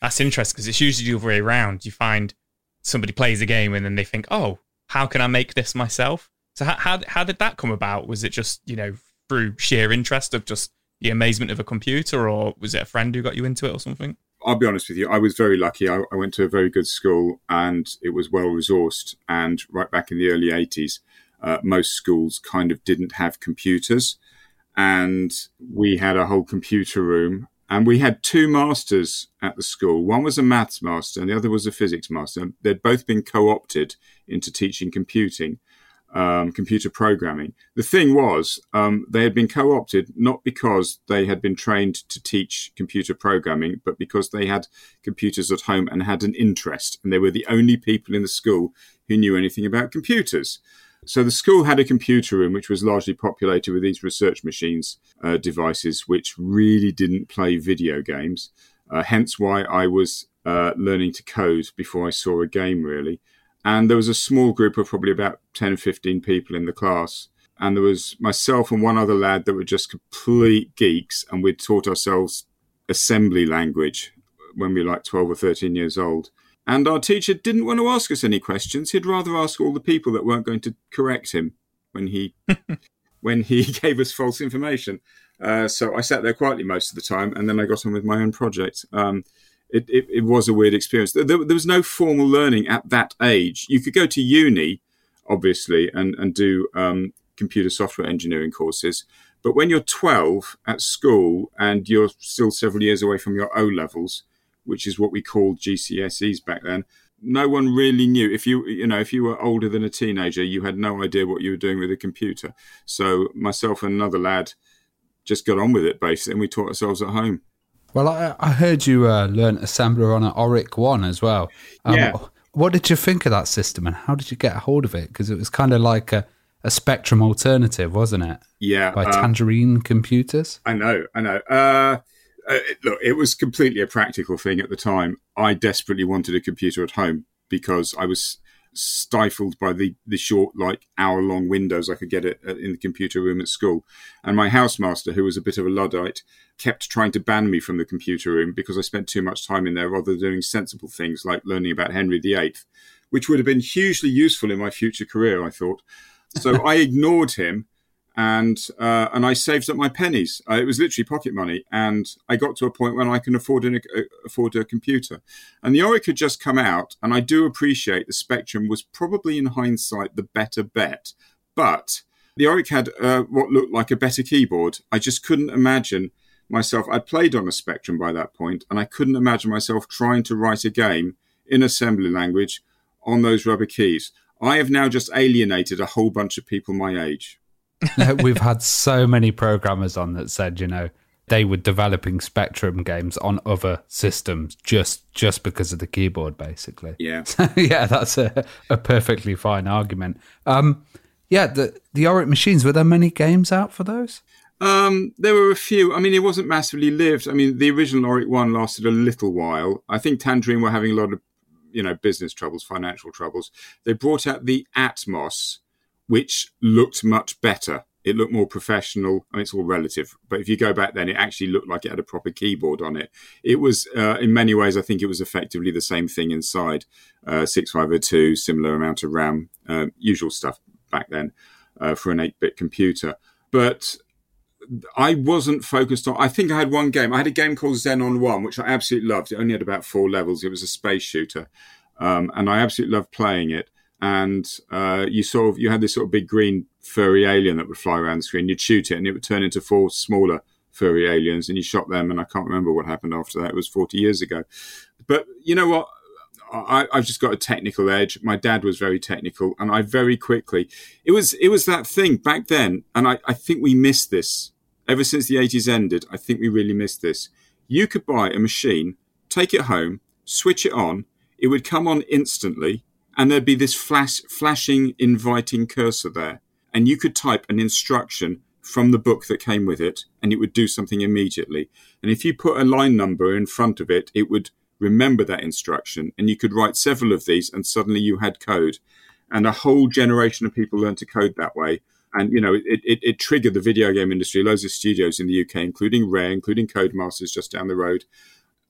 Speaker 2: That's interesting because it's usually the other way around. You find somebody plays a game and then they think, oh, how can I make this myself? So how, how, how did that come about? Was it just, you know, through sheer interest of just the amazement of a computer, or was it a friend who got you into it or something?
Speaker 6: I'll be honest with you. I was very lucky. I, I went to a very good school, and it was well resourced. And right back in the early '80s, uh, most schools kind of didn't have computers, and we had a whole computer room. And we had two masters at the school. One was a maths master, and the other was a physics master. They'd both been co-opted into teaching computing um, computer programming. The thing was, um, they had been co opted not because they had been trained to teach computer programming, but because they had computers at home and had an interest. And they were the only people in the school who knew anything about computers. So the school had a computer room which was largely populated with these research machines uh, devices, which really didn't play video games. Uh, hence why I was uh, learning to code before I saw a game, really. And there was a small group of probably about 10, 15 people in the class. And there was myself and one other lad that were just complete geeks. And we'd taught ourselves assembly language when we were like 12 or 13 years old. And our teacher didn't want to ask us any questions. He'd rather ask all the people that weren't going to correct him when he when he gave us false information. Uh, so I sat there quietly most of the time, and then I got on with my own project. Um, it, it, it, was a weird experience. There, there, was no formal learning at that age. You could go to uni, obviously, and, and do um, computer software engineering courses. But when you're 12 at school and you're still several years away from your O levels, which is what we called GCSEs back then, no one really knew. If you, you know, if you were older than a teenager, you had no idea what you were doing with a computer. So myself and another lad just got on with it basically, and we taught ourselves at home.
Speaker 3: Well, I, I heard you uh, learn assembler on an Oric One as well.
Speaker 6: Um, yeah.
Speaker 3: What did you think of that system, and how did you get a hold of it? Because it was kind of like a, a Spectrum alternative, wasn't it?
Speaker 6: Yeah.
Speaker 3: By um, Tangerine Computers.
Speaker 6: I know. I know. Uh, uh, look, it was completely a practical thing at the time. I desperately wanted a computer at home because I was stifled by the, the short, like hour long windows I could get it in the computer room at school. And my housemaster, who was a bit of a Luddite, kept trying to ban me from the computer room because I spent too much time in there rather than doing sensible things like learning about Henry VIII, which would have been hugely useful in my future career, I thought. So I ignored him and uh, and I saved up my pennies. Uh, it was literally pocket money, and I got to a point when I can afford an, uh, afford a computer. And the Oric had just come out, and I do appreciate the Spectrum was probably in hindsight the better bet, but the Oric had uh, what looked like a better keyboard. I just couldn't imagine myself. I'd played on a Spectrum by that point, and I couldn't imagine myself trying to write a game in assembly language on those rubber keys. I have now just alienated a whole bunch of people my age.
Speaker 3: We've had so many programmers on that said, you know, they were developing Spectrum games on other systems just just because of the keyboard, basically.
Speaker 6: Yeah,
Speaker 3: yeah, that's a, a perfectly fine argument. Um, yeah, the the Oric machines were there many games out for those?
Speaker 6: Um, there were a few. I mean, it wasn't massively lived. I mean, the original Oric one lasted a little while. I think Tangerine were having a lot of, you know, business troubles, financial troubles. They brought out the Atmos, which looked much better. It looked more professional. Mean, it's all relative, but if you go back then, it actually looked like it had a proper keyboard on it. It was, uh, in many ways, I think it was effectively the same thing inside. Uh, 6502, similar amount of RAM, uh, usual stuff back then uh, for an 8 bit computer. But I wasn't focused on. I think I had one game. I had a game called Xenon One, which I absolutely loved. It only had about four levels. It was a space shooter, um, and I absolutely loved playing it. And uh, you of you had this sort of big green furry alien that would fly around the screen. You'd shoot it, and it would turn into four smaller furry aliens, and you shot them. And I can't remember what happened after that. It was forty years ago. But you know what? I, have just got a technical edge. My dad was very technical, and I very quickly it was it was that thing back then, and I, I think we missed this ever since the eighties ended. I think we really missed this. You could buy a machine, take it home, switch it on, it would come on instantly, and there'd be this flash flashing inviting cursor there, and you could type an instruction from the book that came with it, and it would do something immediately. And if you put a line number in front of it, it would remember that instruction. And you could write several of these, and suddenly you had code. And a whole generation of people learned to code that way. And, you know, it, it, it triggered the video game industry. Loads of studios in the UK, including Rare, including Codemasters just down the road.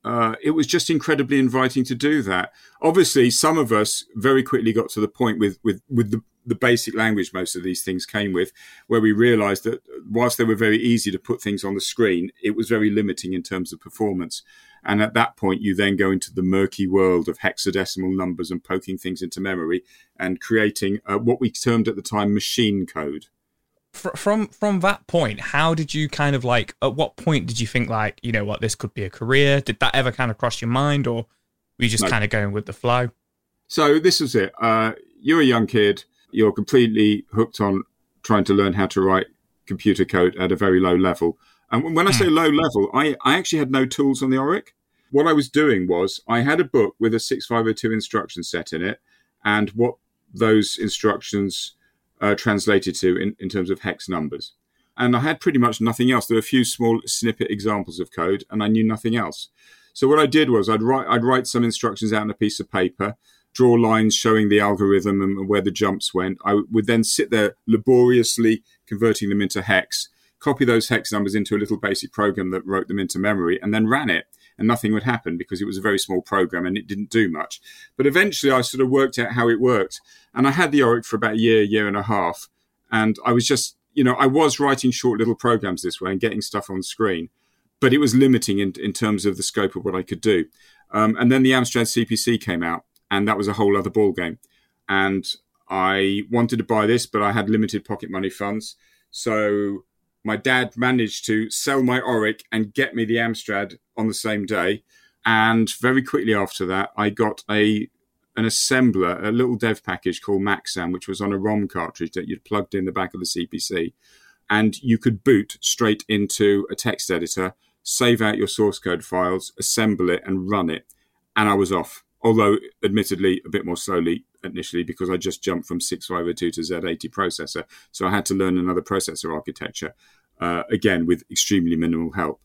Speaker 6: Uh, it was just incredibly inviting to do that. Obviously, some of us very quickly got to the point with, with, with the, the basic language most of these things came with, where we realized that whilst they were very easy to put things on the screen, it was very limiting in terms of performance. And at that point, you then go into the murky world of hexadecimal numbers and poking things into memory and creating uh, what we termed at the time machine code.
Speaker 2: From from that point, how did you kind of like? At what point did you think like, you know what, this could be a career? Did that ever kind of cross your mind, or were you just no. kind of going with the flow?
Speaker 6: So this was it. Uh, you're a young kid. You're completely hooked on trying to learn how to write computer code at a very low level. And when I say hmm. low level, I, I actually had no tools on the Oric what I was doing was I had a book with a 6502 instruction set in it and what those instructions uh, translated to in, in terms of hex numbers. And I had pretty much nothing else. There were a few small snippet examples of code, and I knew nothing else. So what I did was I'd write I'd write some instructions out on a piece of paper, draw lines showing the algorithm and where the jumps went. I would then sit there laboriously converting them into hex, copy those hex numbers into a little basic program that wrote them into memory, and then ran it and nothing would happen because it was a very small program and it didn't do much. But eventually I sort of worked out how it worked. And I had the Oric for about a year, year and a half. And I was just, you know, I was writing short little programs this way and getting stuff on screen, but it was limiting in, in terms of the scope of what I could do. Um, and then the Amstrad CPC came out, and that was a whole other ball game. And I wanted to buy this, but I had limited pocket money funds. So my dad managed to sell my Oric and get me the Amstrad on the same day. And very quickly after that, I got a an assembler, a little dev package called Maxam, which was on a ROM cartridge that you'd plugged in the back of the CPC. And you could boot straight into a text editor, save out your source code files, assemble it, and run it. And I was off. Although, admittedly, a bit more slowly initially because I just jumped from 6502 to Z80 processor. So I had to learn another processor architecture uh, again with extremely minimal help.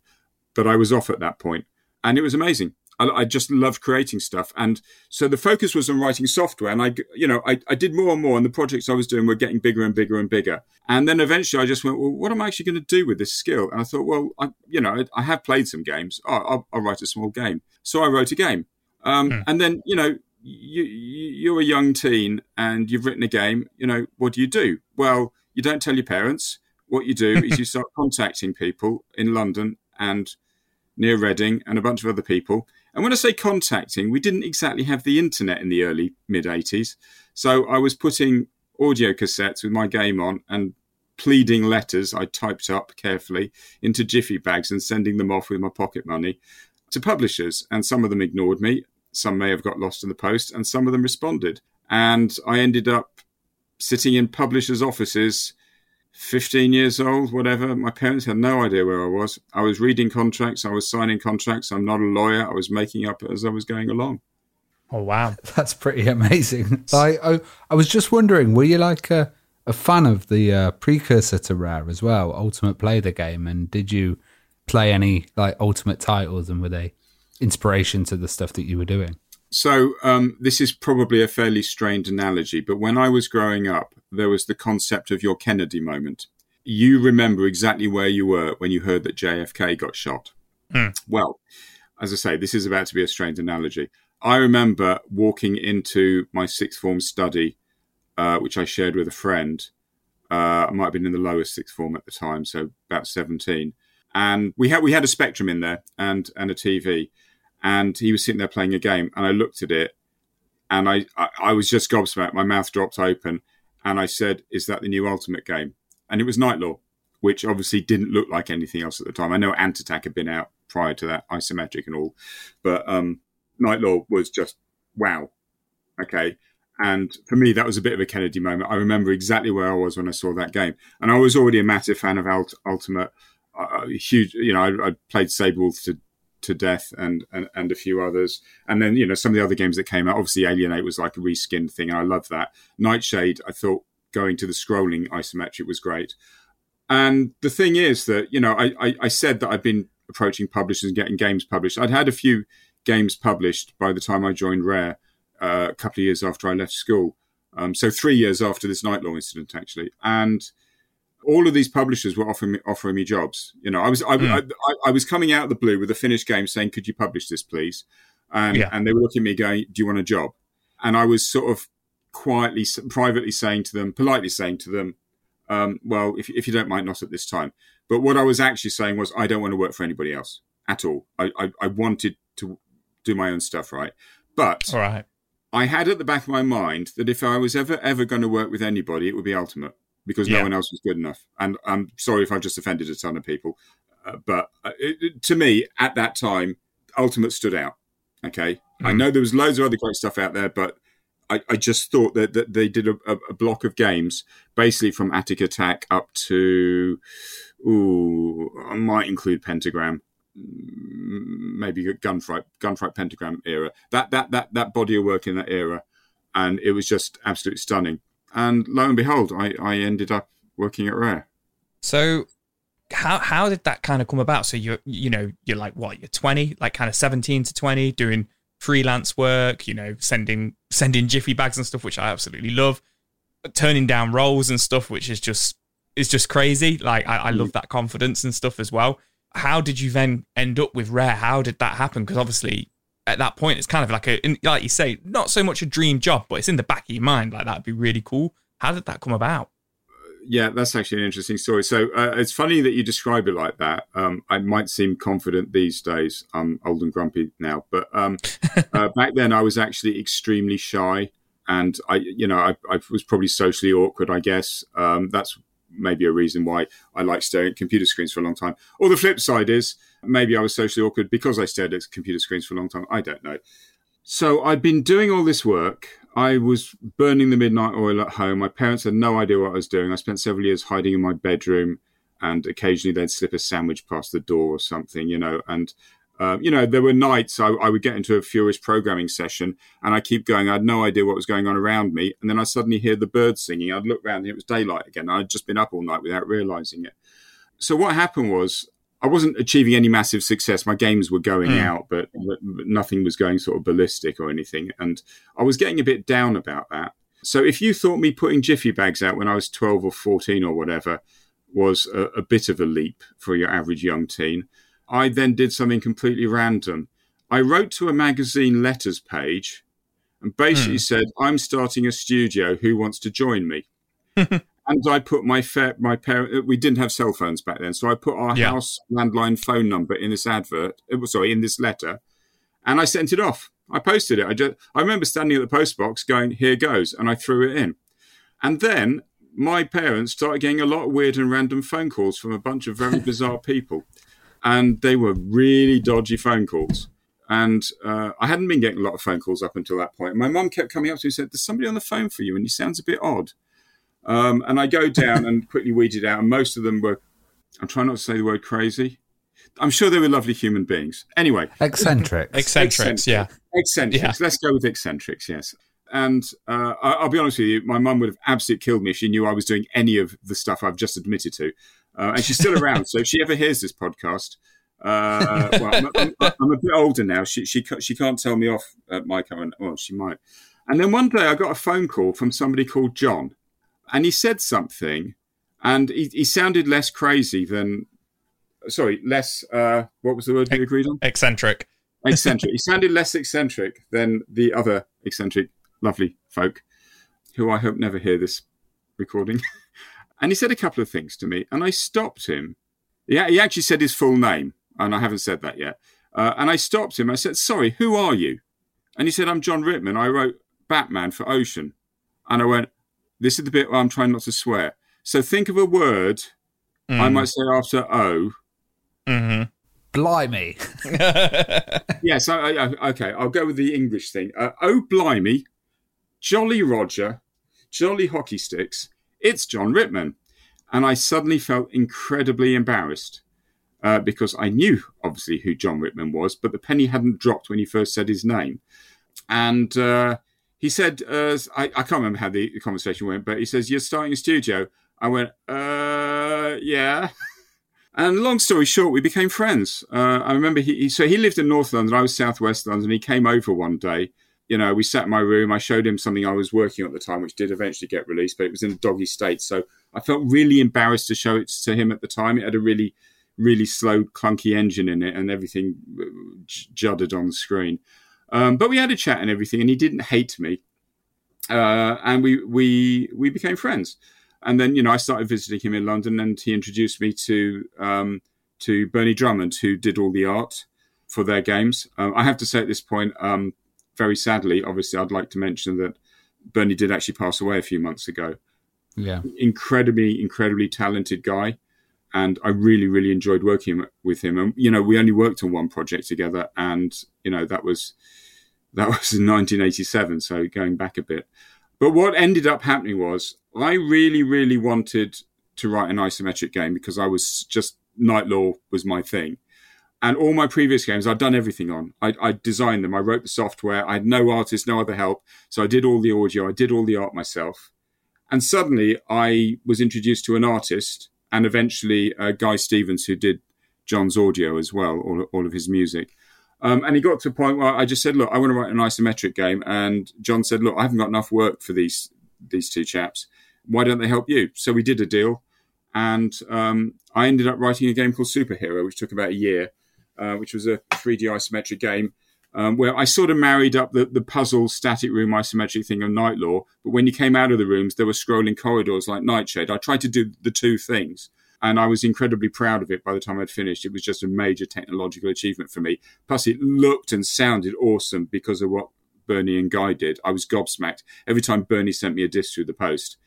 Speaker 6: But I was off at that point, and it was amazing. I, I, just loved creating stuff, and so the focus was on writing software. And I, you know, I, I did more and more, and the projects I was doing were getting bigger and bigger and bigger. And then eventually, I just went, well, what am I actually going to do with this skill? And I thought, well, I, you know, I, I have played some games. Oh, I'll, I'll, write a small game. So I wrote a game, um, hmm. and then you know, you, you're a young teen and you've written a game. You know, what do you do? Well, you don't tell your parents what you do is you start contacting people in London and near Reading and a bunch of other people. And when I say contacting, we didn't exactly have the internet in the early mid 80s. So I was putting audio cassettes with my game on and pleading letters I typed up carefully into jiffy bags and sending them off with my pocket money to publishers. And some of them ignored me. Some may have got lost in the post, and some of them responded. And I ended up sitting in publishers' offices 15 years old, whatever. My parents had no idea where I was. I was reading contracts, I was signing contracts. I'm not a lawyer. I was making up as I was going along.
Speaker 2: Oh, wow.
Speaker 3: That's pretty amazing. I, I, I was just wondering, were you like a, a fan of the uh, precursor to Rare as well, Ultimate Play the game? And did you play any like Ultimate titles and were they inspiration to the stuff that you were doing?
Speaker 6: So um, this is probably a fairly strained analogy, but when I was growing up, there was the concept of your Kennedy moment. You remember exactly where you were when you heard that JFK got shot. Mm. Well, as I say, this is about to be a strained analogy. I remember walking into my sixth form study, uh, which I shared with a friend, Uh, I might have been in the lowest sixth form at the time, so about 17. And we had we had a Spectrum in there and and a TV, and he was sitting there playing a game, and I looked at it, and I I, I was just gobsmacked. My mouth dropped open, and I said, "Is that the new Ultimate game?" And it was Knight Lore, which obviously didn't look like anything else at the time. I know Ant Attack had been out prior to that, isometric and all, but um, Knight Lore was just wow. Okay. And for me, that was a bit of a Kennedy moment. I remember exactly where I was when I saw that game. And I was already a massive fan of Ult- Ultimate. Uh, huge, you know, I, I played Sabrewulf to, to death and, and, and a few others. And then, you know, some of the other games that came out, obviously Alien 8 was like a reskinned thing. And I love that. Nightshade, I thought going to the scrolling isometric was great. And the thing is that, you know, I, I, I said that I've been approaching publishers and getting games published. I'd had a few games published by the time I joined Rare uh, a couple of years after I left school. Um, so three years after this Knight Lore incident, actually, and all of these publishers were offering me offering me jobs. You know, I was I, mm. I, I, was coming out of the blue with a finished game, saying, "Could you publish this, please?" And yeah. and they were looking at me, going, "Do you want a job?" And I was sort of quietly, privately saying to them, politely saying to them, um, "Well, if if you don't mind, not at this time." But what I was actually saying was, I don't want to work for anybody else at all. I, I, I wanted to do my own stuff, right? But
Speaker 2: all right.
Speaker 6: I had at the back of my mind that if I was ever ever going to work with anybody, it would be Ultimate because yeah. no one else was good enough. And I'm sorry if I've just offended a ton of people, uh, but uh, it, to me at that time, Ultimate stood out. Okay, mm. I know there was loads of other great stuff out there, but I, I just thought that, that they did a, a, block of games, basically from Atic Atac up to, ooh, I might include Pentagram maybe Gunfright Gunfright pentagram era that that that that body of work in that era and it was just absolutely stunning and lo and behold i i ended up working at rare
Speaker 2: so how how did that kind of come about so you're you know you're like what you're 20 like kind of 17 to 20 doing freelance work you know sending sending jiffy bags and stuff which i absolutely love turning down roles and stuff which is just is just crazy like I, I love mm. that confidence and stuff as well how did you then end up with Rare? How did that happen? Because obviously, at that point, it's kind of like a, like you say, not so much a dream job, but it's in the back of your mind. Like that'd be really cool. How did that come about?
Speaker 6: Yeah, that's actually an interesting story. So uh, it's funny that you describe it like that. Um, I might seem confident these days. I'm old and grumpy now, but um, uh, back then I was actually extremely shy, and I, you know, I, I was probably socially awkward. I guess um, that's maybe a reason why I like staring at computer screens for a long time. Or the flip side is maybe I was socially awkward because I stared at computer screens for a long time. I don't know. So I'd been doing all this work. I was burning the midnight oil at home. My parents had no idea what I was doing. I spent several years hiding in my bedroom and occasionally they'd slip a sandwich past the door or something, you know, and um, you know, there were nights I, I, would get into a furious programming session and I keep going. I had no idea what was going on around me. And then I suddenly hear the birds singing. I'd look around and it was daylight again. I'd just been up all night without realizing it. So what happened was I wasn't achieving any massive success. My games were going mm. out, but, but nothing was going sort of ballistic or anything. And I was getting a bit down about that. So if you thought me putting Jiffy bags out when I was 12 or 14 or whatever was a, a bit of a leap for your average young teen, I then did something completely random. I wrote to a magazine letters page and basically hmm. said, I'm starting a studio. Who wants to join me? and I put my fa- my parent. Uh, we didn't have cell phones back then, so I put our yeah. house landline phone number in this advert. Uh, sorry in this letter, and I sent it off. I posted it. I just I remember standing at the post box going, "Here goes," and I threw it in. And then my parents started getting a lot of weird and random phone calls from a bunch of very bizarre people and they were really dodgy phone calls. And uh, I hadn't been getting a lot of phone calls up until that point. My mum kept coming up to me and said, There's somebody on the phone for you, and he sounds a bit odd. Um, and I go down and quickly weeded out, and most of them were, I'm trying not to say the word crazy. I'm sure they were lovely human beings. Anyway,
Speaker 3: eccentrics.
Speaker 2: eccentrics, yeah.
Speaker 6: Eccentrics. Yeah. Let's go with eccentrics, yes. And uh, I'll be honest with you, my mum would have absolutely killed me if she knew I was doing any of the stuff I've just admitted to. Uh, and she's still around. so if she ever hears this podcast, uh, well, I'm, I'm, I'm, a bit older now. She she she can't tell me off, at my current, well, she might. And then one day I got a phone call from somebody called Jon, and he said something, and he, he sounded less crazy than, sorry, less. Uh, what was the word we agreed on?
Speaker 2: Eccentric.
Speaker 6: Eccentric. he sounded less eccentric than the other eccentric, lovely folk, who I hope never hear this recording. And he said a couple of things to me, and I stopped him. Yeah, he actually said his full name, and I haven't said that yet. Uh, and I stopped him. I said, "Sorry, who are you?" And he said, "I'm Jon Ritman. I wrote Batman for Ocean." And I went, "This is the bit where I'm trying not to swear. So think of a word mm. I might say after O."
Speaker 2: Mm-hmm.
Speaker 3: Blimey.
Speaker 6: yes. I, I, okay. I'll go with the English thing. Uh, oh, blimey, Jolly Roger, Jolly Hockey Sticks. It's Jon Ritman, and I suddenly felt incredibly embarrassed uh, because I knew obviously who Jon Ritman was, but the penny hadn't dropped when he first said his name, and. Uh, he said, uh, I, I, can't remember how the conversation went, but he says, You're starting a studio. I went, uh, Yeah. And long story short, we became friends. Uh, I remember he, he, so he lived in North London. I was Southwest London. He came over one day. You know, we sat in my room. I showed him something I was working on at the time, which did eventually get released, but it was in a doggy state. So I felt really embarrassed to show it to him at the time. It had a really, really slow, clunky engine in it, and everything uh, juddered on the screen. Um, but we had a chat and everything, and he didn't hate me, uh, and we we we became friends and then you know I started visiting him in London, and he introduced me to um, to Bernie Drummond, who did all the art for their games. Um, I have to say at this point, um, very sadly, obviously, I'd like to mention that Bernie did actually pass away a few months ago.
Speaker 3: Yeah,
Speaker 6: incredibly, incredibly talented guy, and I really, really enjoyed working with him. And you know, we only worked on one project together, and you know that was that was in 1987, so going back a bit. But what ended up happening was I really, really wanted to write an isometric game because I was just Knight Lore was my thing. And all my previous games, I'd done everything on. I, I designed them. I wrote the software. I had no artist, no other help. So I did all the audio. I did all the art myself. And suddenly I was introduced to an artist and eventually uh, Guy Stevens, who did Jon's audio as well, all, all of his music. Um, and he got to a point where I just said, "Look, I want to write an isometric game." And Jon said, "Look, I haven't got enough work for these these two chaps. Why don't they help you?" So we did a deal, and um, I ended up writing a game called Superhero, which took about a year, uh, which was a 3D isometric game. Um, where I sort of married up the, the puzzle static room isometric thing of Knight Lore, but when you came out of the rooms, there were scrolling corridors like Nightshade. I tried to do the two things and I was incredibly proud of it by the time I'd finished. It was just a major technological achievement for me. Plus, it looked and sounded awesome because of what Bernie and Guy did. I was gobsmacked every time Bernie sent me a disc through the post.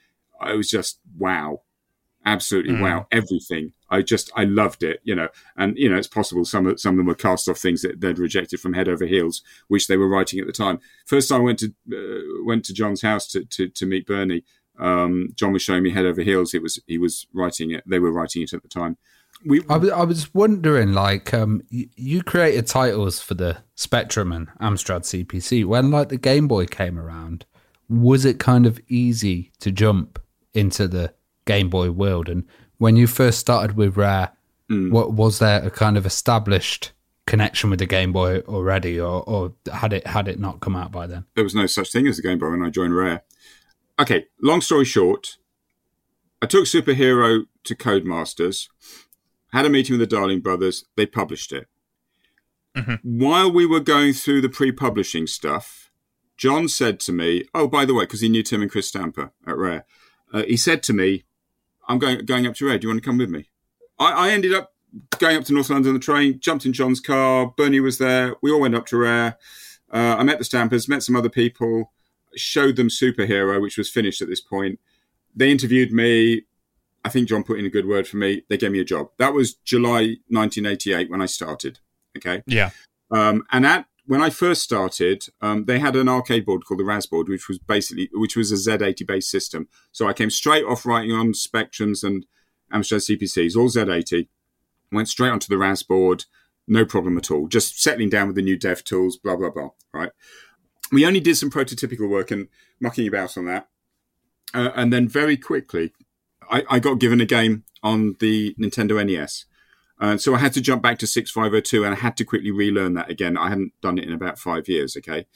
Speaker 6: I was just wow, absolutely mm. wow, everything. I just I loved it, you know. And you know, it's possible some of some of them were cast off things that they'd rejected from head over heels, which they were writing at the time. First time I went to uh, went to Jon's house to, to to meet Bernie um, Jon was showing me head over heels. It was he was writing it. They were writing it at the time.
Speaker 3: We, I, was, I was wondering, like, um, you, created titles for the Spectrum and Amstrad CPC. When like the Game Boy came around, was it kind of easy to jump into the Game Boy world? And when you first started with Rare, mm. what was there a kind of established connection with the Game Boy already, or, or had it had it not come out by then?
Speaker 6: There was no such thing as the Game Boy when I joined Rare okay, long story short, I took Superhero to Codemasters, had a meeting with the Darling Brothers, they published it. Mm-hmm. While we were going through the pre publishing stuff, Jon said to me, Oh, by the way, because he knew Tim and Chris Stamper at Rare, uh, he said to me, I'm going, going up to Rare. Do you want to come with me? I, I ended up going up to North London on the train, jumped in Jon's car. Bernie was there. We all went up to Rare. Uh, I met the Stampers, met some other people showed them Superhero, which was finished at this point. They interviewed me. I think Jon put in a good word for me. They gave me a job. That was July 1988 when I started. Okay.
Speaker 2: Yeah.
Speaker 6: Um, and at when I first started, um, they had an arcade board called the Raz board, which was basically which was a Z80 based system. So I came straight off writing on Spectrums and Amstrad CPCs, all Z80. Went straight onto the Raz board, no problem at all. Just settling down with the new dev tools, blah blah blah. Right we only did some prototypical work and mucking about on that. Uh, and then very quickly, I, I, got given a game on the Nintendo NES. Uh, so I had to jump back to 6502 and I had to quickly relearn that again. I hadn't done it in about five years, okay?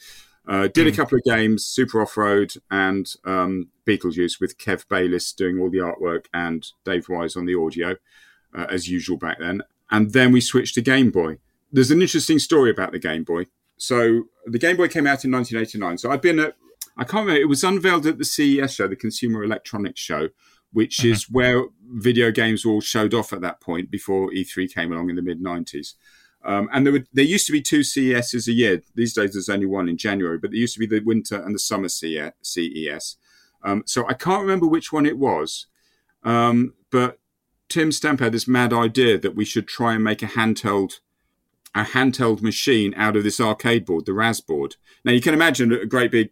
Speaker 6: Uh, did mm. a hmm. couple of games, Super Off Road and um, Beetlejuice with Kev Bayliss doing all the artwork and Dave Wise on the audio, uh, as usual back then. And then we switched to Game Boy. There's an interesting story about the Game Boy. So the Game Boy came out in 1989. So I've been at, I can't remember, it was unveiled at the CES show, the Consumer Electronics Show, which mm-hmm. is where video games were all showed off at that point before E3 came along in the mid 90s. Um, and there were there used to be two CESs a year. These days, there's only one in January, but there used to be the winter and the summer CES. Um, so I can't remember which one it was, um, but Tim Stamp had this mad idea that we should try and make a handheld a handheld machine out of this arcade board, the RAS board. Now you can imagine a great big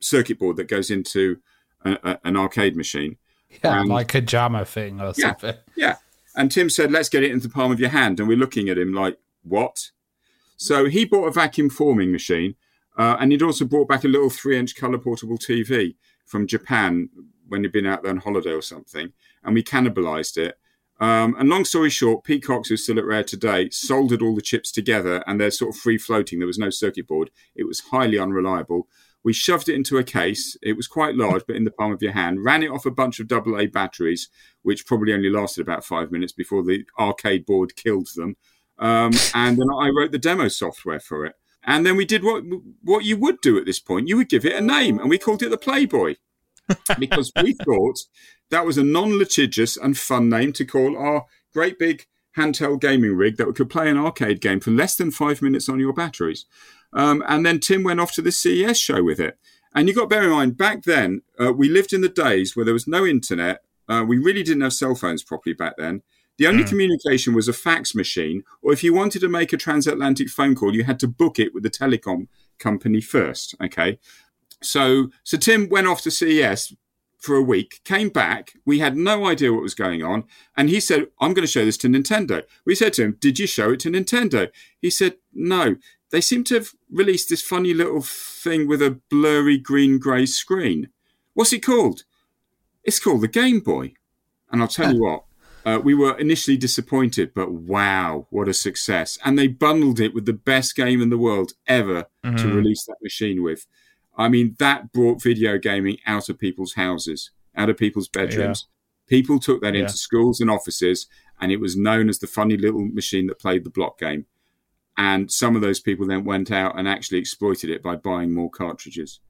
Speaker 6: circuit board that goes into a, a, an arcade machine.
Speaker 3: Yeah, and, like a JAMMA thing or
Speaker 6: yeah,
Speaker 3: something.
Speaker 6: Yeah. And Tim said, let's get it into the palm of your hand. And we're looking at him like, what? So he bought a vacuum forming machine, uh, and he'd also brought back a little three inch color portable TV from Japan when he'd been out there on holiday or something, and we cannibalized it. Um, and long story short, Peacocks, who's still at Rare today, soldered all the chips together and they're sort of free floating. There was no circuit board. It was highly unreliable. We shoved it into a case. It was quite large, but in the palm of your hand. Ran it off a bunch of AA batteries, which probably only lasted about five minutes before the arcade board killed them. Um, and then I wrote the demo software for it. And then we did what what you would do at this point. You would give it a name, and we called it the Playboy because we thought that was a non-litigious and fun name to call our great big handheld gaming rig that could play an arcade game for less than five minutes on your batteries. Um, and then Tim went off to the CES show with it. And you got to bear in mind, back then, uh, we lived in the days where there was no internet. Uh, we really didn't have cell phones properly back then. The only mm. communication was a fax machine, or if you wanted to make a transatlantic phone call, you had to book it with the telecom company first. Okay. So, so Tim went off to CES for a week, came back. We had no idea what was going on. And he said, I'm going to show this to Nintendo. We said to him, Did you show it to Nintendo? He said, No. They seem to have released this funny little thing with a blurry green grey screen. What's it called? It's called the Game Boy. And I'll tell you what, uh, we were initially disappointed, but wow, what a success. And they bundled it with the best game in the world ever mm-hmm. to release that machine with. I mean, that brought video gaming out of people's houses, out of people's bedrooms. Yeah. People took that yeah. into schools and offices, and it was known as the funny little machine that played the block game. And some of those people then went out and actually exploited it by buying more cartridges.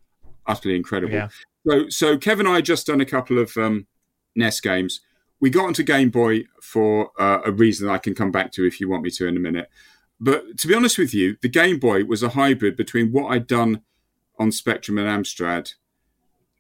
Speaker 6: Utterly incredible. Yeah. So, so Kevin and I had just done a couple of um, NES games. We got onto Game Boy for uh, a reason that I can come back to if you want me to in a minute. But to be honest with you, the Game Boy was a hybrid between what I'd done on Spectrum and Amstrad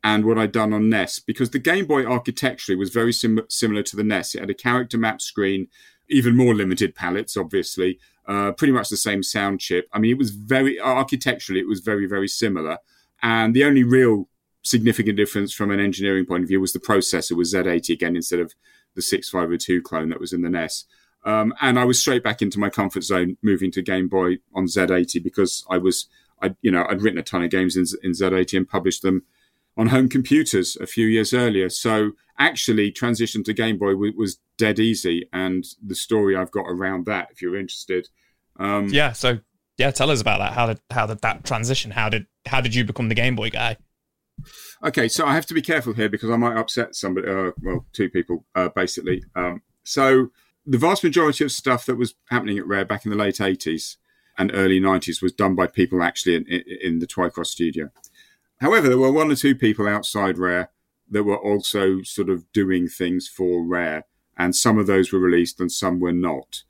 Speaker 6: and what I'd done on NES because the Game Boy architecturally was very sim- similar to the NES. It had a character map screen, even more limited palettes, obviously, uh, pretty much the same sound chip. I mean, it was very architecturally, it was very, very similar. And the only real significant difference from an engineering point of view was the processor was Z80 again instead of the 6502 clone that was in the NES. Um, and I was straight back into my comfort zone moving to Game Boy on Z80 because I was I, you know, I'd written a ton of games in, in Z80 and published them on home computers a few years earlier. So actually, transition to Game Boy w- was dead easy, and the story I've got around that, if you're interested.
Speaker 2: Um, yeah. So yeah, tell us about that. How did how did that transition? How did how did you become the Game Boy guy?
Speaker 6: Okay, so I have to be careful here because I might upset somebody. Uh, well, two people uh, basically. Um, so the vast majority of stuff that was happening at Rare back in the late '80s and early 90s was done by people actually in, in, the Twycross studio. However, there were one or two people outside Rare that were also sort of doing things for Rare, and some of those were released and some were not.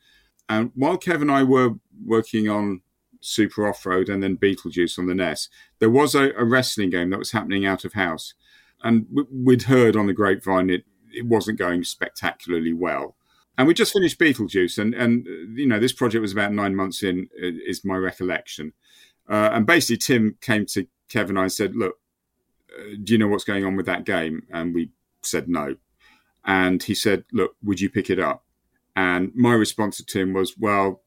Speaker 6: And while Kev and I were working on Super Off Road and then Beetlejuice on the NES, there was a, a wrestling game that was happening out of house. And we'd heard on the grapevine it, it wasn't going spectacularly well. And we just finished Beetlejuice, and and you know this project was about nine months in, is my recollection. Uh, and basically, Tim came to Kevin and I and said, "Look, uh, do you know what's going on with that game?" And we said no. And he said, "Look, would you pick it up?" And my response to Tim was, "Well,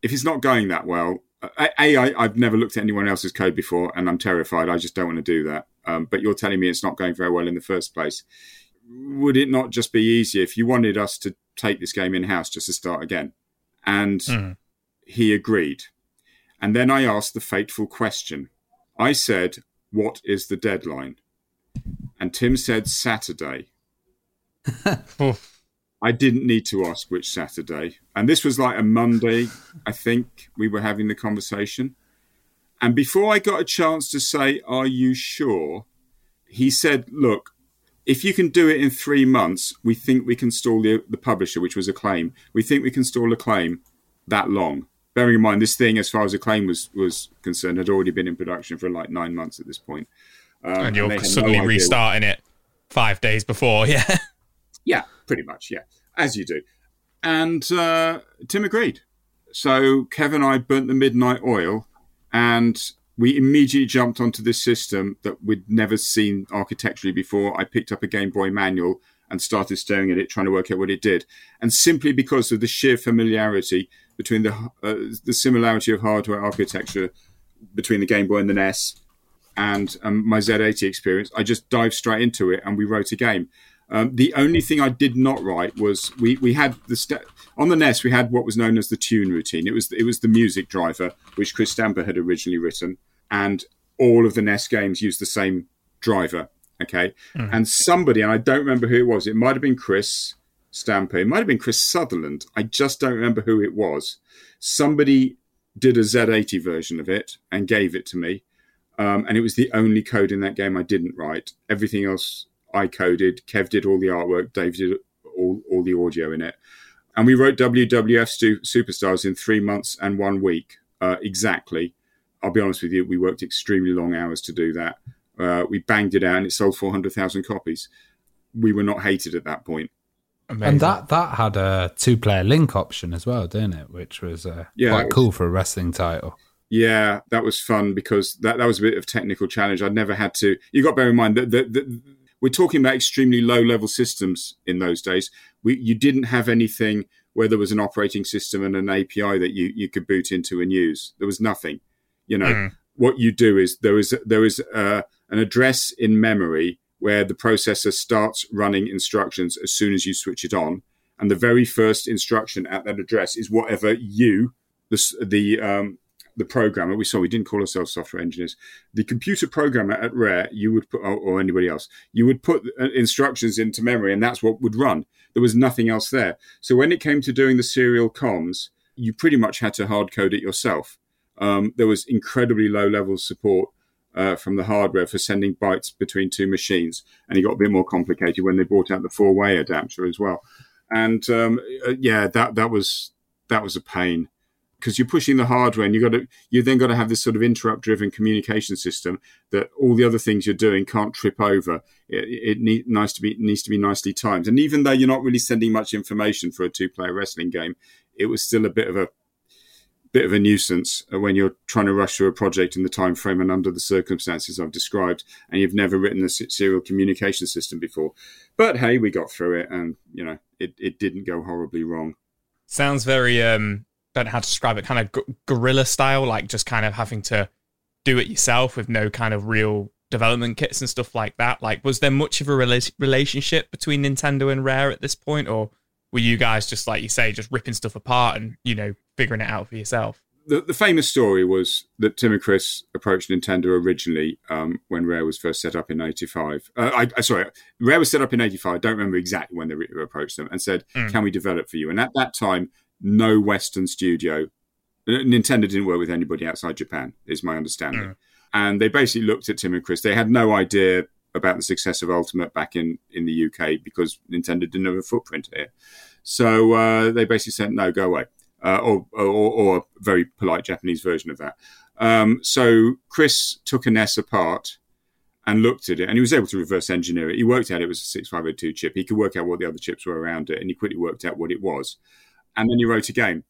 Speaker 6: if it's not going that well, a, a I, I've never looked at anyone else's code before, and I'm terrified. I just don't want to do that. Um, but you're telling me it's not going very well in the first place. Would it not just be easier if you wanted us to take this game in house just to start again. And mm. he agreed. And then I asked the fateful question. I said, What is the deadline? And Tim said, Saturday. I didn't need to ask which Saturday. And this was like a Monday, I think we were having the conversation. And before I got a chance to say, Are you sure? He said, Look, if you can do it in three months, we think we can stall the, the publisher, which was Acclaim. We think we can stall Acclaim that long. Bearing in mind, this thing, as far as Acclaim was was concerned, had already been in production for like nine months at this point.
Speaker 2: Um, and you're and suddenly no restarting it five days before, yeah.
Speaker 6: yeah, pretty much, yeah, as you do. And uh, Tim agreed. So Kevin and I burnt the midnight oil, and we immediately jumped onto this system that we'd never seen architecturally before. I picked up a Game Boy manual and started staring at it, trying to work out what it did. And simply because of the sheer familiarity between the uh, the similarity of hardware architecture between the Game Boy and the NES and um, my Z80 experience, I just dived straight into it and we wrote a game. Um, the only thing I did not write was we, we had the st- on the NES we had what was known as the tune routine. It was it was the music driver which Chris Stamper had originally written, and all of the NES games used the same driver. Okay, mm-hmm. and somebody and I don't remember who it was. It might have been Chris Stamper. It might have been Chris Sutherland. I just don't remember who it was. Somebody did a Z80 version of it and gave it to me. Um, and it was the only code in that game I didn't write. Everything else I coded. Kev did all the artwork. Dave did all, all the audio in it. And we wrote WWF stu- Superstars in three months and one week uh, exactly. I'll be honest with you, we worked extremely long hours to do that. Uh, we banged it out and it sold 400,000 copies. We were not hated at that point.
Speaker 3: Amazing. And that, that had a two player link option as well, didn't it? Which was uh, yeah, quite was, cool for a wrestling title.
Speaker 6: Yeah, that was fun because that, that was a bit of technical challenge. I'd never had to. You got to bear in mind that the, the, we're talking about extremely low level systems in those days. We, you didn't have anything where there was an operating system and an API that you, you could boot into and use. There was nothing. You know, mm. what you do is there is there is uh, an address in memory where the processor starts running instructions as soon as you switch it on, and the very first instruction at that address is whatever you the the um, the programmer, we saw we didn't call ourselves software engineers. The computer programmer at Rare, you would put, or anybody else, you would put uh, instructions into memory, and that's what would run. There was nothing else there. So when it came to doing the serial comms, you pretty much had to hard code it yourself. Um, there was incredibly low level support uh, from the hardware for sending bytes between two machines, and it got a bit more complicated when they brought out the four way adapter as well. And um, uh, yeah, that that was that was a pain because you're pushing the hardware and you got to you then got to have this sort of interrupt driven communication system that all the other things you're doing can't trip over. It, it need, nice to be needs to be nicely timed. And even though you're not really sending much information for a two player wrestling game it was still a bit of a bit of a nuisance when you're trying to rush through a project in the time frame and under the circumstances I've described and you've never written a serial communication system before. But hey we got through it and you know it, it didn't go horribly wrong.
Speaker 2: Sounds very um don't know how to describe it, kind of gu- guerrilla style, like just kind of having to do it yourself with no kind of real development kits and stuff like that. Like, was there much of a rela- relationship between Nintendo and Rare at this point, or were you guys just like you say, just ripping stuff apart and you know figuring it out for yourself?
Speaker 6: The, the famous story was that Tim and Chris approached Nintendo originally um, when Rare was first set up in '85. Uh, I, I, sorry, Rare was set up in '85. I don't remember exactly when they approached them and said, mm. "Can we develop for you?" And at that time, no Western studio. Nintendo didn't work with anybody outside Japan, is my understanding. Mm. And they basically looked at Tim and Chris. They had no idea about the success of Ultimate back in, in the UK because Nintendo didn't have a footprint here. So uh, they basically said, no, go away. Uh, or, or, or, a very polite Japanese version of that. Um, so Chris took a NES apart and looked at it, and he was able to reverse engineer it. He worked out it was a 6502 chip. He could work out what the other chips were around it, and he quickly worked out what it was and then he wrote a game.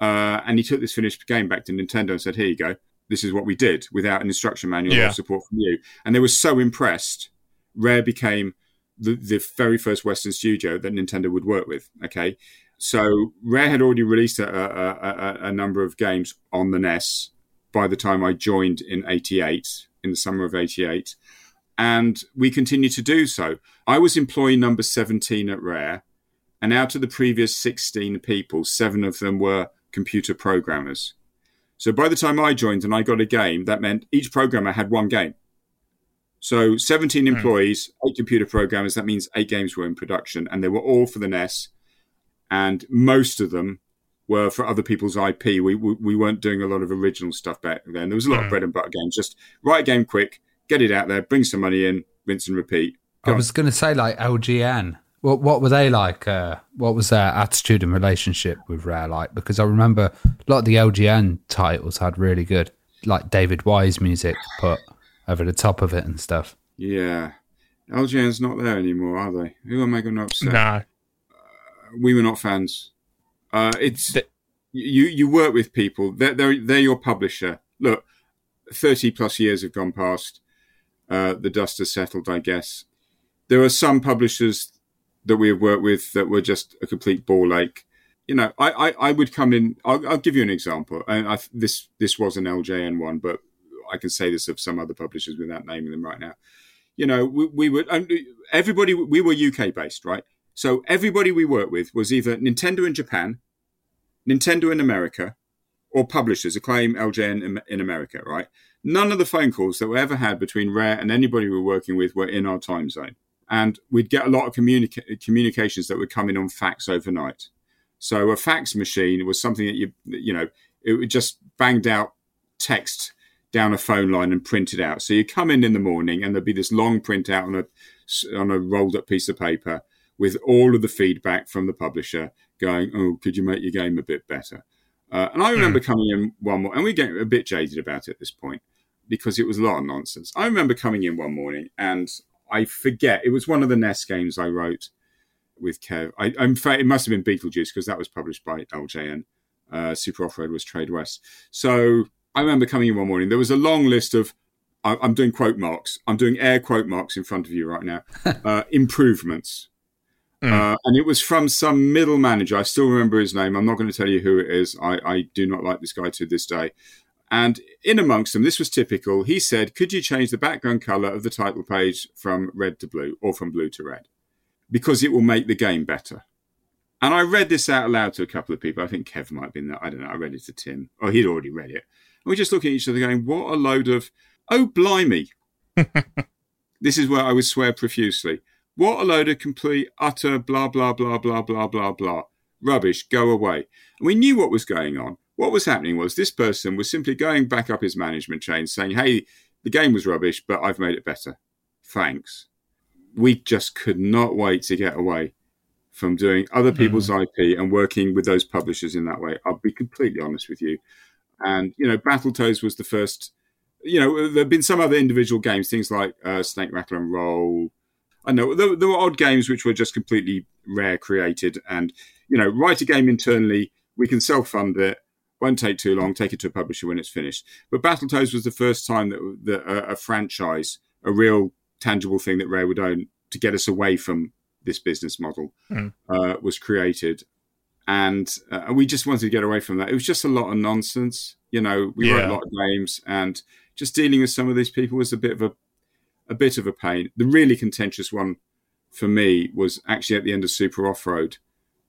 Speaker 6: Uh, and he took this finished game back to Nintendo and said, "Here you go. This is what we did without an instruction manual yeah. or support from you." And they were so impressed. Rare became the, the very first Western studio that Nintendo would work with. Okay, so Rare had already released a, a, a, a number of games on the NES by the time I joined in '88, in the summer of '88, and we continued to do so. I was employee number 17 at Rare and out of the previous 16 people, seven of them were computer programmers. So by the time I joined and I got a game, that meant each programmer had one game. So 17 hmm. employees, eight computer programmers, that means eight games were in production, and they were all for the NES. And most of them were for other people's IP. We, we, we weren't doing a lot of original stuff back then. There was a lot of hmm. bread and butter games. Just write a game quick, get it out there, bring some money in, rinse and repeat.
Speaker 3: I was going to say like LJN. What what were they like? Uh, what was their attitude and relationship with Rare like? Because I remember a lot of the LJN titles had really good, like David Wise music put over the top of it and stuff.
Speaker 6: Yeah, LJN's not there anymore, are they? Who am I going to upset?
Speaker 2: No.
Speaker 6: Uh, we were not fans. Uh, it's the- you. You work with people. They're, they're they're your publisher. Look, thirty plus years have gone past. Uh, the dust has settled, I guess. There are some publishers that we have worked with that were just a complete ball ache. You know, I, I, I would come in. I'll, I'll, give you an example. And I, this this was an LJN one, but I can say this of some other publishers without naming them right now. You know, we, we were everybody. We were UK based, right? So everybody we worked with was either Nintendo in Japan, Nintendo in America, or publishers, Acclaim, LJN in, in America, right? None of the phone calls that we ever had between Rare and anybody we were working with were in our time zone and we'd get a lot of communica- communications that would come in on fax overnight. So a fax machine was something that you you know it would just banged out text down a phone line and print it out. So you come in in the morning and there'd be this long printout on a on a rolled up piece of paper with all of the feedback from the publisher going, "Oh, could you make your game a bit better?" Uh, and I remember mm. coming in one more, and we get a bit jaded about it at this point because it was a lot of nonsense. I remember coming in one morning and I forget. It was one of the NES games I wrote with Kev. I, in fact, it must have been Beetlejuice because that was published by LJN. Uh, Super Off Road was Tradewest. So I remember coming in one morning. There was a long list of. I, I'm doing quote marks. I'm doing air quote marks in front of you right now. uh, improvements. Mm. Uh, and it was from some middle manager. I still remember his name. I'm not going to tell you who it is. I, I do not like this guy to this day. And in amongst them, this was typical. He said, Could you change the background color of the title page from red to blue or from blue to red? Because it will make the game better. And I read this out loud to a couple of people. I think Kev might have been there. I don't know. I read it to Tim. Oh, he'd already read it. And we just looking at each other going, What a load of, oh, blimey. this is where I would swear profusely. What a load of complete, utter, blah, blah, blah, blah, blah, blah, blah. Rubbish, go away. And we knew what was going on. What was happening was this person was simply going back up his management chain saying, Hey, the game was rubbish, but I've made it better. Thanks. We just could not wait to get away from doing other people's mm. IP and working with those publishers in that way. I'll be completely honest with you. And, you know, Battletoads was the first, you know, there have been some other individual games, things like uh, Snake Rattle and Roll. I know there, there, were odd games which were just completely rare created. And, you know, write a game internally, we can self fund it won't take too long. Take it to a publisher when it's finished. But Battletoads was the first time that, that a, a, franchise, a real tangible thing that Rare would own, to get us away from this business model, mm. uh, was created. And uh, we just wanted to get away from that. It was just a lot of nonsense. You know, we yeah. wrote a lot of games, and just dealing with some of these people was a bit of a a bit of a pain. The really contentious one for me was actually at the end of Super Off Road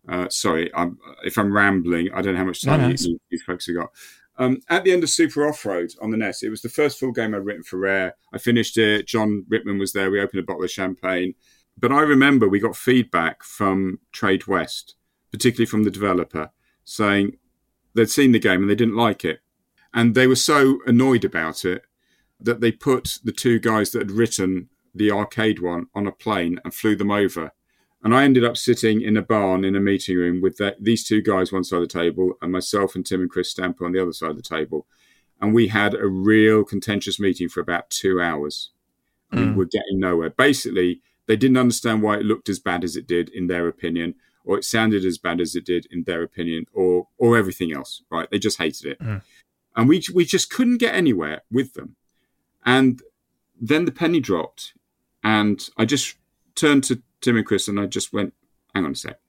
Speaker 6: uh, sorry, I'm, if I'm rambling, I don't know how much time no, you, you, folks have got. Um, at the end of Super Off Road on the NES, it was the first full game I'd written for Rare. I finished it. Jon Ritman was there. We opened a bottle of champagne. But I remember we got feedback from Tradewest, particularly from the developer, saying they'd seen the game and they didn't like it. And they were so annoyed about it that they put the two guys that had written the arcade one on a plane and flew them over and I ended up sitting in a barn in a meeting room with these two guys one side of the table and myself and Tim and Chris Stamper on the other side of the table. And we had a real contentious meeting for about two hours. Mm. We were getting nowhere. Basically, they didn't understand why it looked as bad as it did in their opinion, or it sounded as bad as it did in their opinion, or or everything else. Right? They just hated it, mm. and we we just couldn't get anywhere with them. And then the penny dropped, and I just turned to Tim and Chris, and I just went, hang on a sec.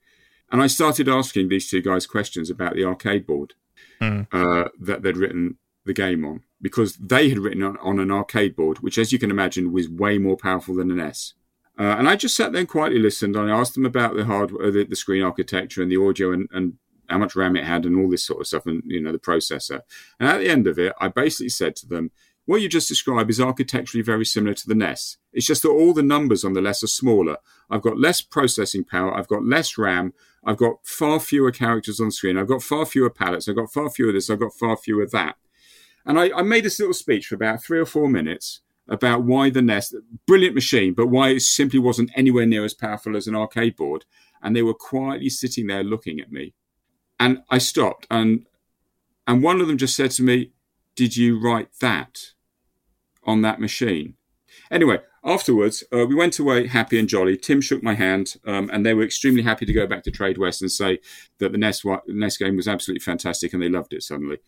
Speaker 6: And I started asking these two guys questions about the arcade board mm. uh, that they'd written the game on, because they had written on, on, an arcade board, which, as you can imagine, was way more powerful than an NES. Uh, and I just sat there and quietly listened. And I asked them about the hardware, the, the screen architecture, and the audio, and, and how much RAM it had, and all this sort of stuff, and you know the processor. And at the end of it, I basically said to them, what you just described is architecturally very similar to the NES. It's just that all the numbers on the NES are smaller. I've got less processing power. I've got less RAM. I've got far fewer characters on screen. I've got far fewer palettes. I've got far fewer this. I've got far fewer that. And I, I made this little speech for about three or four minutes about why the NES, brilliant machine, but why it simply wasn't anywhere near as powerful as an arcade board. And they were quietly sitting there looking at me. And I stopped and and one of them just said to me, Did you write that on that machine? Anyway, afterwards, uh, we went away happy and jolly. Tim shook my hand, um, and they were extremely happy to go back to Tradewest and say that the NES, NES game was absolutely fantastic and they loved it suddenly.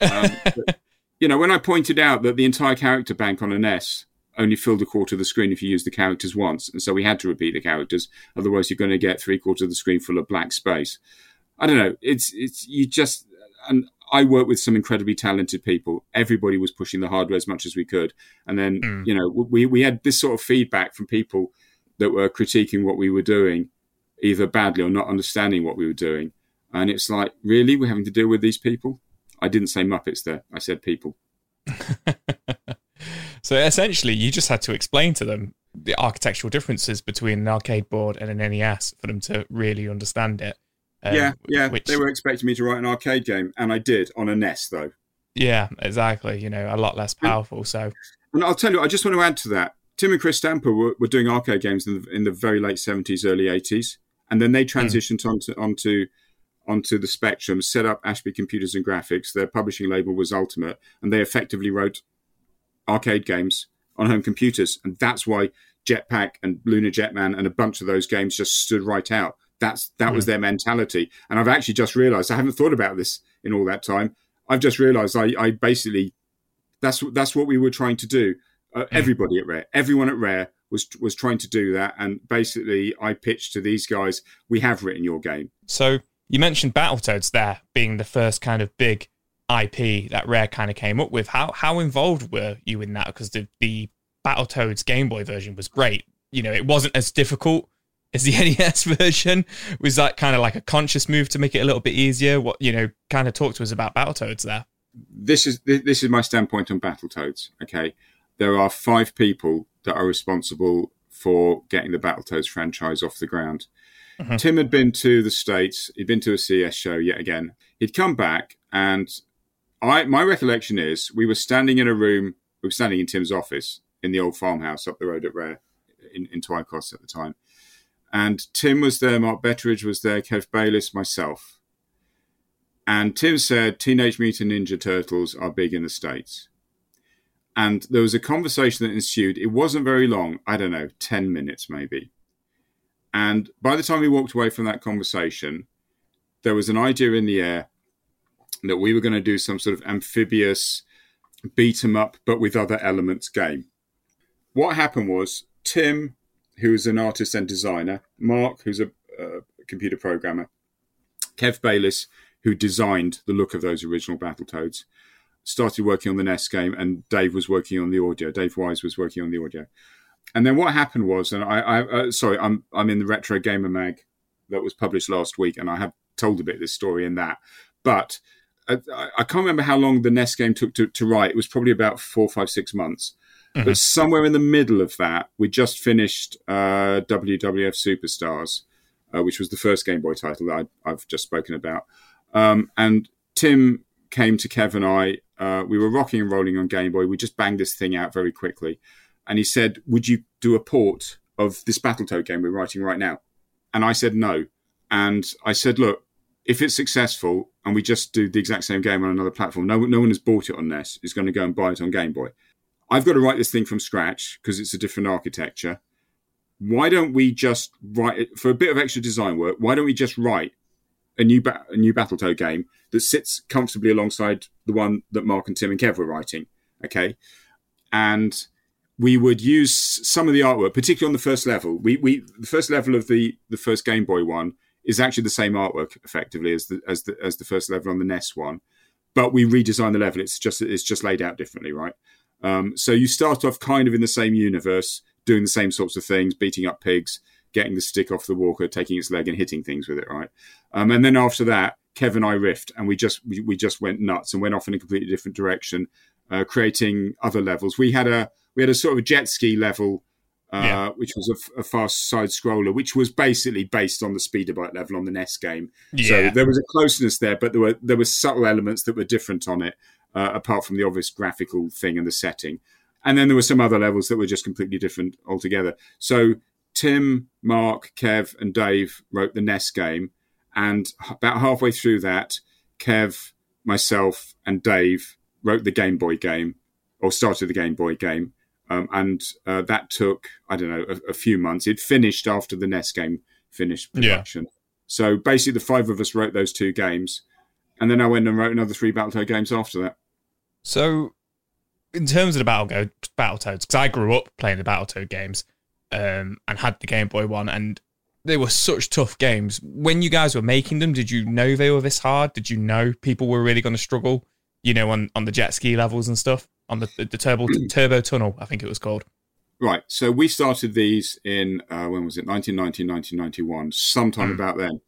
Speaker 6: Um, but, you know, when I pointed out that the entire character bank on a NES only filled a quarter of the screen if you used the characters once, and so we had to repeat the characters, otherwise you're going to get three quarters of the screen full of black space. I don't know. It's it's you just and I work with some incredibly talented people. Everybody was pushing the hardware as much as we could, and then mm. you know we we had this sort of feedback from people that were critiquing what we were doing, either badly or not understanding what we were doing, and it's like really we're having to deal with these people. I didn't say Muppets there. I said people.
Speaker 2: so essentially, you just had to explain to them the architectural differences between an arcade board and an NES for them to really understand it.
Speaker 6: Um, yeah, yeah. Which, they were expecting me to write an arcade game, and I did on a NES, though.
Speaker 2: Yeah, exactly. You know, a lot less powerful. So,
Speaker 6: and I'll tell you, I just want to add to that. Tim and Chris Stamper were, were doing arcade games in the, in the very late seventies, early eighties, and then they hmm. transitioned mm. onto onto onto the Spectrum, set up Ashby Computers and Graphics. Their publishing label was Ultimate, and they effectively wrote arcade games on home computers, and that's why Jetpac and Lunar Jetman and a bunch of those games just stood right out. That's that mm. was their mentality, and I've actually just realised I haven't thought about this in all that time. I've just realised I, I basically that's that's what we were trying to do. Uh, mm. Everybody at Rare, everyone at Rare was was trying to do that, and basically I pitched to these guys, "We have written your game."
Speaker 2: So you mentioned Battletoads there being the first kind of big IP that Rare kind of came up with. How how involved were you in that? Because the the Battletoads Game Boy version was great. You know, it wasn't as difficult as the NES version. Was that kind of like a conscious move to make it a little bit easier? What you know, kind of talk to us about Battletoads there.
Speaker 6: This is this is my standpoint on Battletoads. Okay, there are five people that are responsible for getting the Battletoads franchise off the ground. Mm-hmm. Tim had been to the States. He'd been to a CES show yet again. He'd come back, and I my recollection is we were standing in a room. We were standing in Tim's office in the old farmhouse up the road at Rare in, in Twycross at the time. And Tim was there, Mark Betteridge was there, Kev Bayliss, myself. And Tim said Teenage Mutant Ninja Turtles are big in the States. And there was a conversation that ensued. It wasn't very long, I don't know, 10 minutes maybe. And by the time we walked away from that conversation, there was an idea in the air that we were going to do some sort of amphibious beat 'em up, but with other elements game. What happened was Tim, who's an artist and designer, Mark, who's a, computer programmer, Kev Bayliss, who designed the look of those original Battletoads, started working on the NES game, and Dave was working on the audio. Dave Wise was working on the audio and then what happened was, and I, I uh, sorry, I'm I'm in the Retro Gamer mag that was published last week, and I have told a bit of this story in that, but uh, I, I can't remember how long the NES game took to, to write. It was probably about four, five, six months. Mm-hmm. But somewhere in the middle of that, we just finished uh, WWF Superstars, uh, which was the first Game Boy title that I, have just spoken about. Um, and Tim came to Kev and I. Uh, we were rocking and rolling on Game Boy. We just banged this thing out very quickly and he said, "Would you do a port of this Battletoad game we're writing right now?" And I said no. And I said, "Look, if it's successful and we just do the exact same game on another platform, no, no one has bought it on NES is going to go and buy it on Game Boy. I've got to write this thing from scratch because it's a different architecture. Why don't we just write it for a bit of extra design work? Why don't we just write a new ba- a new Battletoad game that sits comfortably alongside the one that Mark and Tim and Kev were writing? Okay, and we would use some of the artwork, particularly on the first level. We, we the first level of the the first Game Boy one is actually the same artwork effectively as the as the as the first level on the NES one, but we redesign the level. It's just it's just laid out differently, right? Um, so you start off kind of in the same universe, doing the same sorts of things, beating up pigs, getting the stick off the walker, taking its leg and hitting things with it, right? Um, and then after that, Kevin and I riffed, and we just we, we just went nuts and went off in a completely different direction, uh, creating other levels. We had a we had a sort of a jet ski level, uh, yeah. which was a, a, fast side scroller, which was basically based on the speeder bike level on the NES game. Yeah. So there was a closeness there, but there were there were subtle elements that were different on it, uh, apart from the obvious graphical thing and the setting. And then there were some other levels that were just completely different altogether. So Tim, Mark, Kev, and Dave wrote the NES game. And about halfway through that, Kev, myself, and Dave wrote the Game Boy game or started the Game Boy game. Um, and uh, that took, I don't know, a, a, few months. It finished after the NES game finished production. Yeah. So basically, the five of us wrote those two games. And then I went and wrote another three Battletoad games after that.
Speaker 2: So, in terms of the Battle Battletoads, because I grew up playing the Battletoad games um, and had the Game Boy one, and they were such tough games. When you guys were making them, did you know they were this hard? Did you know people were really going to struggle? You know, on, on the jet ski levels and stuff, on the the, the turbo turbo tunnel, I think it was called.
Speaker 6: Right. So we started these in uh, when was it? 1990, 1991, sometime mm. about then.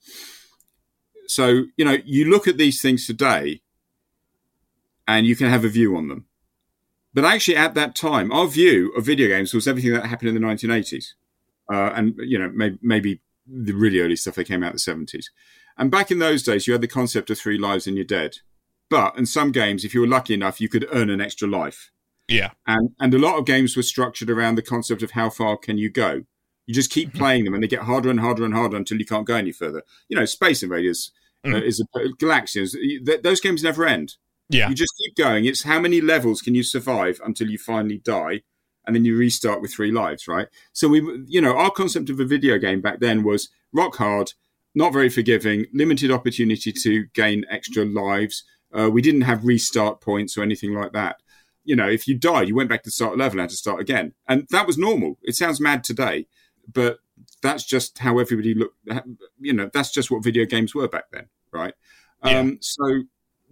Speaker 6: So you know, you look at these things today, and you can have a view on them. But actually, at that time, our view of video games was everything that happened in the 1980s uh, and you know maybe, maybe the really early stuff that came out in the seventies. And back in those days, you had the concept of three lives and you're dead. But in some games, if you were lucky enough, you could earn an extra life.
Speaker 2: Yeah.
Speaker 6: And and a lot of games were structured around the concept of how far can you go. You just keep mm-hmm. playing them, and they get harder and harder and harder until you can't go any further. You know, Space Invaders mm. uh, is a Galaxians. Th- those games never end.
Speaker 2: Yeah.
Speaker 6: You just keep going. It's how many levels can you survive until you finally die, and then you restart with three lives, right? So we, you know, our concept of a video game back then was rock hard, not very forgiving, limited opportunity to gain extra lives. Uh, we didn't have restart points or anything like that. You know, if you died, you went back to start level and had to start again, and that was normal. It sounds mad today, but that's just how everybody looked. You know, that's just what video games were back then, right? Yeah. Um, so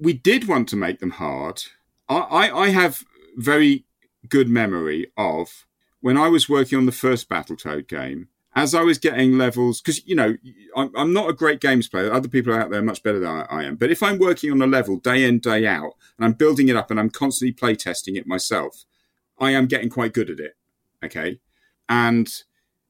Speaker 6: we did want to make them hard. I, I, I have very good memory of when I was working on the first Battletoad game, as I was getting levels, because, you know, I'm, I'm, not a great games player. Other people out there are much better than I, I, am. But if I'm working on a level day in, day out, and I'm building it up and I'm constantly playtesting it myself, I am getting quite good at it. Okay. And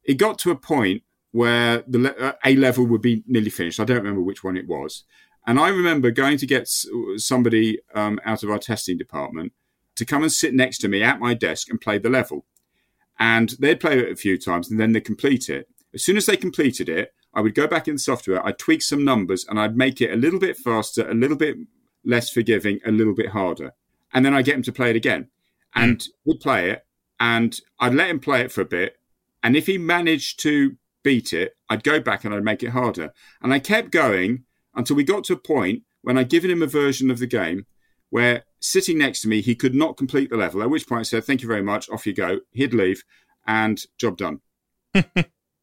Speaker 6: it got to a point where the le- uh, a level would be nearly finished. I don't remember which one it was. And I remember going to get somebody um, out of our testing department to come and sit next to me at my desk and play the level. And they'd play it a few times and then they'd complete it. As soon as they completed it, I would go back in the software, I'd tweak some numbers and I'd make it a little bit faster, a little bit less forgiving, a little bit harder. And then I'd get him to play it again. And mm. we'd play it and I'd let him play it for a bit. And if he managed to beat it, I'd go back and I'd make it harder. And I kept going until we got to a point when I'd given him a version of the game where sitting next to me, he could not complete the level. At which point I said, "Thank you very much. Off you go." He'd leave, and job done.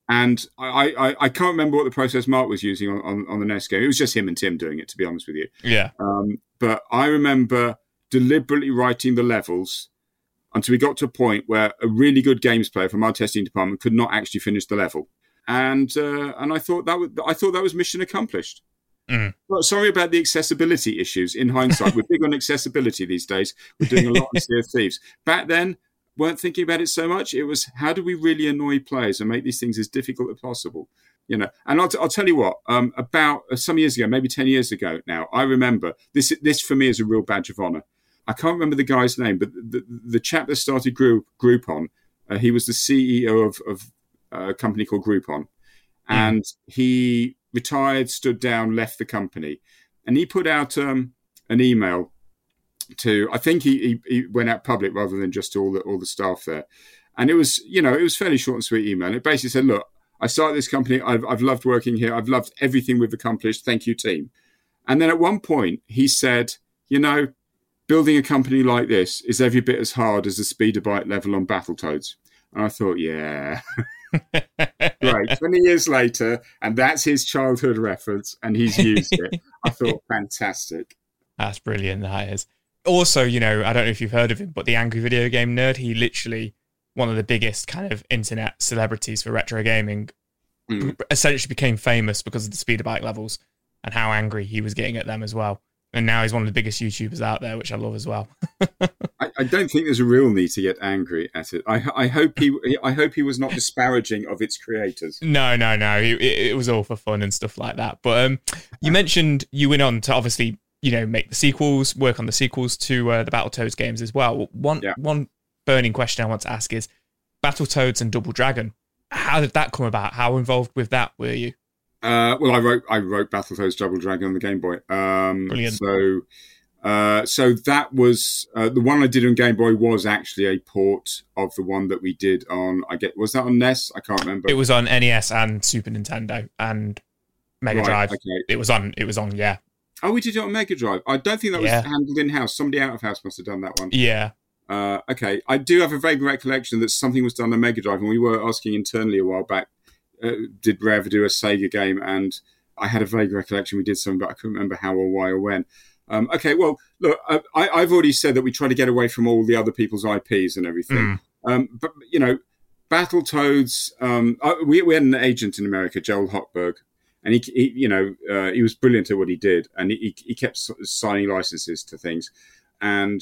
Speaker 6: and I, I, I, can't remember what the process Mark was using on, on, on, the next game. It was just him and Tim doing it, to be honest with you.
Speaker 2: Yeah.
Speaker 6: Um, but I remember deliberately writing the levels until we got to a point where a really good games player from our testing department could not actually finish the level. And uh, and I thought that was I thought that was mission accomplished. Mm. Well, sorry about the accessibility issues. In hindsight, we're big on accessibility these days. We're doing a lot on Sea of Thieves. Back then, weren't thinking about it so much. It was how do we really annoy players and make these things as difficult as possible. You know, and I'll, t- I'll tell you what. Um, about uh, some years ago, maybe ten years ago now, I remember this. This for me is a real badge of honor. I can't remember the guy's name, but the, the chap that started Group Groupon, uh, he was the CEO of, of a company called Groupon, mm. and he retired, stood down, left the company, and he put out um, an email to. I think he, he, he went out public rather than just to all the all the staff there, and it was you know it was fairly short and sweet email. It basically said, "Look, I started this company. I've I've loved working here. I've loved everything we've accomplished. Thank you, team." And then at one point he said, "You know." Building a company like this is every bit as hard as the speeder bike level on Battletoads. I thought, yeah, right, 20 years later, and that's his childhood reference, and he's used it. I thought, fantastic.
Speaker 2: That's brilliant, that is. Also, you know, I don't know if you've heard of him, but the Angry Video Game Nerd, he literally, one of the biggest kind of internet celebrities for retro gaming, mm. essentially became famous because of the speeder bike levels and how angry he was getting at them as well and now he's one of the biggest YouTubers out there, which I love as well.
Speaker 6: I, I, don't think there's a real need to get angry at it. I, I, hope he, I hope he was not disparaging of its creators.
Speaker 2: No, no, no. It, it was all for fun and stuff like that. But um, you mentioned you went on to obviously, you know, make the sequels, work on the sequels to uh, the Battletoads games as well. One, yeah. one burning question I want to ask is Battletoads and Double Dragon. How did that come about? How involved with that were you?
Speaker 6: Uh, well, I wrote I wrote Battletoads Double Dragon on the Game Boy. Um,
Speaker 2: Brilliant.
Speaker 6: So, uh, so that was uh, the one I did on Game Boy was actually a port of the one that we did on. I get was that on NES? I can't remember.
Speaker 2: It was on NES and Super Nintendo and Mega
Speaker 6: Right,
Speaker 2: Drive.
Speaker 6: okay.
Speaker 2: It was on. It was on. Yeah,
Speaker 6: Oh, we did it on Mega Drive. I don't think that was handled in house. Somebody out of house must have done that one.
Speaker 2: yeah.
Speaker 6: Uh, okay, I do have a vague recollection that something was done on Mega Drive, and we were asking internally a while back, uh, did Rare do a Sega game? And I had a vague recollection we did something, but I couldn't remember how or why or when. Um, okay, well, look, I, I've already said that we try to get away from all the other people's IPs and everything. Um, but you know, Battletoads. Um, we we had an agent in America, Joel Hochberg, and he, he you know, uh, he was brilliant at what he did, and he he kept signing licenses to things, and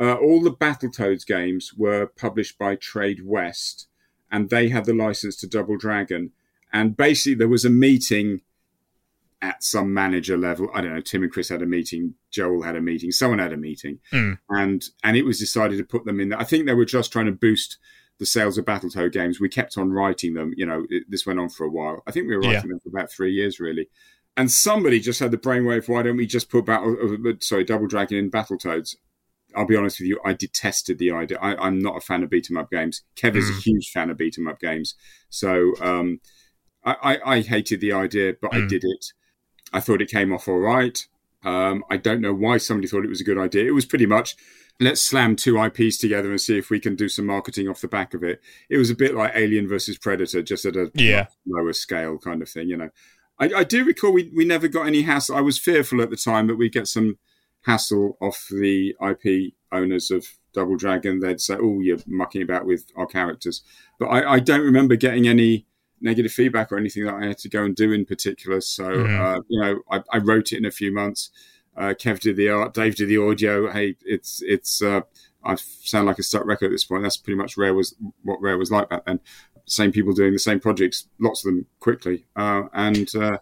Speaker 6: uh, all the Battletoads games were published by Tradewest, and they had the license to Double Dragon. And basically, there was a meeting at some manager level. I don't know. Tim and Chris had a meeting. Joel had a meeting. Someone had a meeting,
Speaker 2: Mm.
Speaker 6: and and it was decided to put them in. I think they were just trying to boost the sales of Battletoad games. We kept on writing them. You know, it, this went on for a while. I think we were writing
Speaker 2: Yeah.
Speaker 6: them for about three years, really. And somebody just had the brainwave. Why don't we just put Battle? Uh, sorry, Double Dragon in Battletoads? I'll be honest with you, I detested the idea. I, I'm not a fan of beat 'em up games. Kev is a huge fan of beat 'em up games, so um, I, I, I hated the idea, but I
Speaker 2: Mm.
Speaker 6: did it. I thought it came off all right. Um, I don't know why somebody thought it was a good idea. It was pretty much let's slam two IPs together and see if we can do some marketing off the back of it. It was a bit like Alien versus Predator, just at a
Speaker 2: Yeah.
Speaker 6: lower scale kind of thing, you know. I, I do recall we, we never got any hassle. I was fearful at the time that we'd get some hassle off the IP owners of Double Dragon. They'd say, "Oh, you're mucking about with our characters," but I, I don't remember getting any negative feedback or anything that I had to go and do in particular. So,
Speaker 2: Mhm.
Speaker 6: uh, you know, I, I wrote it in a few months. Uh, Kev did the art, Dave did the audio. Hey, it's it's. Uh, I sound like a stuck record at this point. That's pretty much Rare was what Rare was like back then. Same people doing the same projects, lots of them quickly, uh, and uh,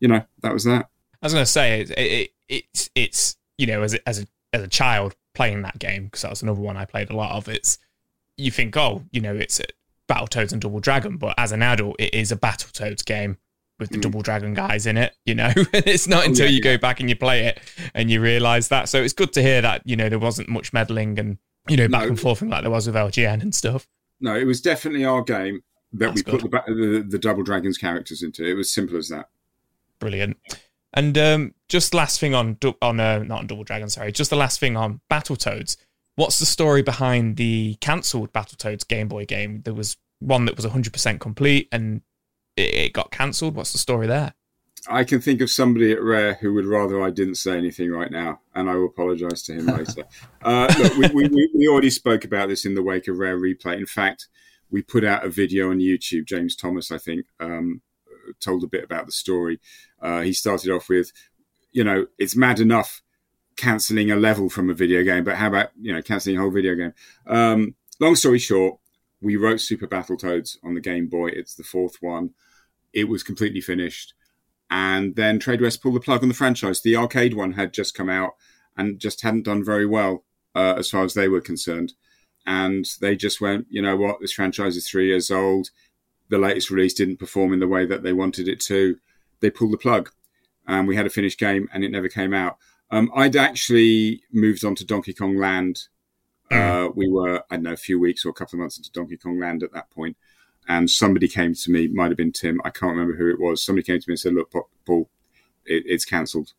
Speaker 6: you know that was that.
Speaker 2: I was going to say it, it, it's it's you know as a, as a as a child playing that game because that was another one I played a lot of. It's you think oh you know it's Battletoads and Double Dragon, but as an adult it is a Battletoads game with the
Speaker 6: Mm.
Speaker 2: Double Dragon guys in it. You know, it's not until
Speaker 6: yeah,
Speaker 2: you go back and you play it and you realise that. So it's good to hear that you know there wasn't much meddling and you know back
Speaker 6: No.
Speaker 2: and forth like there was with LJN and stuff.
Speaker 6: No, it was definitely our game that
Speaker 2: That's
Speaker 6: we put the, the the Double Dragons characters into. It was simple as that.
Speaker 2: Brilliant. And um, just last thing on on uh, not on Double Dragon, sorry, just the last thing on Battletoads. What's the story behind the cancelled Battletoads Game Boy game? There was one that was 100% complete and it, it got cancelled. What's the story there?
Speaker 6: I can think of somebody at Rare who would rather I didn't say anything right now, and I will apologise to him later. Uh, look, we, we, we- we already spoke about this in the wake of Rare Replay. In fact, we put out a video on YouTube. James Thomas, I think, um, told a bit about the story. Uh, he started off with, you know, it's mad enough cancelling a level from a video game, but how about you know cancelling a whole video game? Um, long story short, we wrote Super Battletoads on the Game Boy. It's the fourth one. It was completely finished and then Tradewest pulled the plug on the franchise. The arcade one had just come out and just hadn't done very well uh, as far as they were concerned. And they just went, you know what, this franchise is three years old. The latest release didn't perform in the way that they wanted it to. They pulled the plug, and we had a finished game, and it never came out. Um, I'd actually moved on to Donkey Kong Land. Uh, we were, I don't know, a few weeks or a couple of months into Donkey Kong Land at that point and somebody came to me, might have been Tim, I can't remember who it was. Somebody came to me and said, "Look, Paul, it, it's cancelled."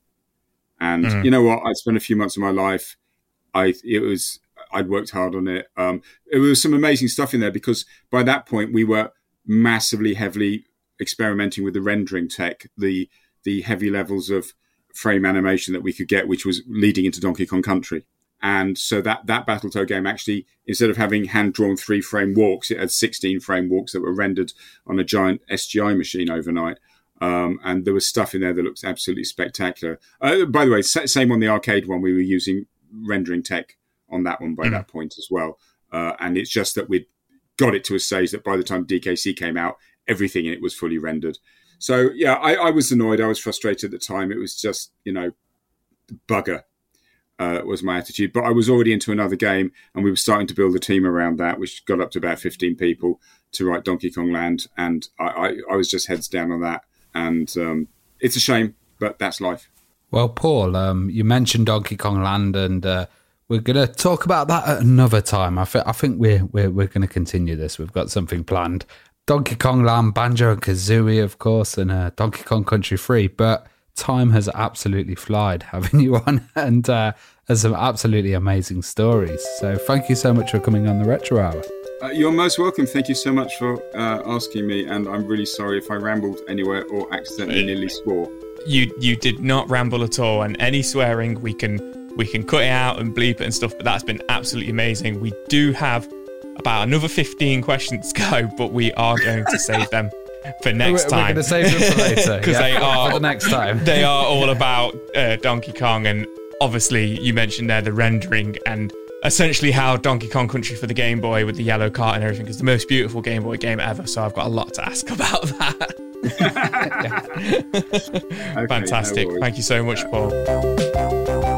Speaker 6: And
Speaker 2: Mhm.
Speaker 6: you know what? I spent a few months of my life. I it was I'd worked hard on it. Um, it was some amazing stuff in there because by that point we were massively heavily experimenting with the rendering tech, the the heavy levels of frame animation that we could get, which was leading into Donkey Kong Country. And so that that Battletoad game actually, instead of having hand drawn three frame walks, it had sixteen frame walks that were rendered on a giant SGI machine overnight. Um, and there was stuff in there that looks absolutely spectacular. Uh, by the way, same on the arcade one, we were using rendering tech on that one by
Speaker 2: Mhm.
Speaker 6: that point as well. Uh, and it's just that we'd got it to a stage that by the time DKC came out, everything in it was fully rendered. So yeah, I, I was annoyed. I was frustrated at the time. It was just you know, bugger. uh, was my attitude. But I was already into another game, and we were starting to build a team around that, which got up to about 15 people to write Donkey Kong Land, and I, I, I was just heads down on that. And um, it's a shame, but that's life.
Speaker 3: Well, Paul, um, you mentioned Donkey Kong Land, and uh, we're going to talk about that at another time. I, th- I think we're we're, we're going to continue this. We've got something planned. Donkey Kong Land, Banjo and Kazooie, of course, and uh, Donkey Kong Country Free. But time has absolutely flied having you on, and uh, there's some absolutely amazing stories. So thank you so much for coming on the Retro Hour.
Speaker 6: Uh, you're most welcome. Thank you so much for uh, asking me, and I'm really sorry if I rambled anywhere or accidentally nearly swore.
Speaker 2: You you did not ramble at all, and any swearing we can we can cut it out and bleep it and stuff. But that's been absolutely amazing. We do have about another 15 questions to go, but we are going to save them for next
Speaker 3: we're,
Speaker 2: time.
Speaker 3: We're going to save them for later
Speaker 2: because
Speaker 3: yeah,
Speaker 2: they are
Speaker 3: for the next time.
Speaker 2: They are all about uh, Donkey Kong, and obviously you mentioned there the rendering and essentially how Donkey Kong Country for the Game Boy with the yellow cart and everything is the most beautiful Game Boy game ever. So I've got a lot to ask about that.
Speaker 6: okay,
Speaker 2: Fantastic.
Speaker 6: no
Speaker 2: Thank you so much, Paul.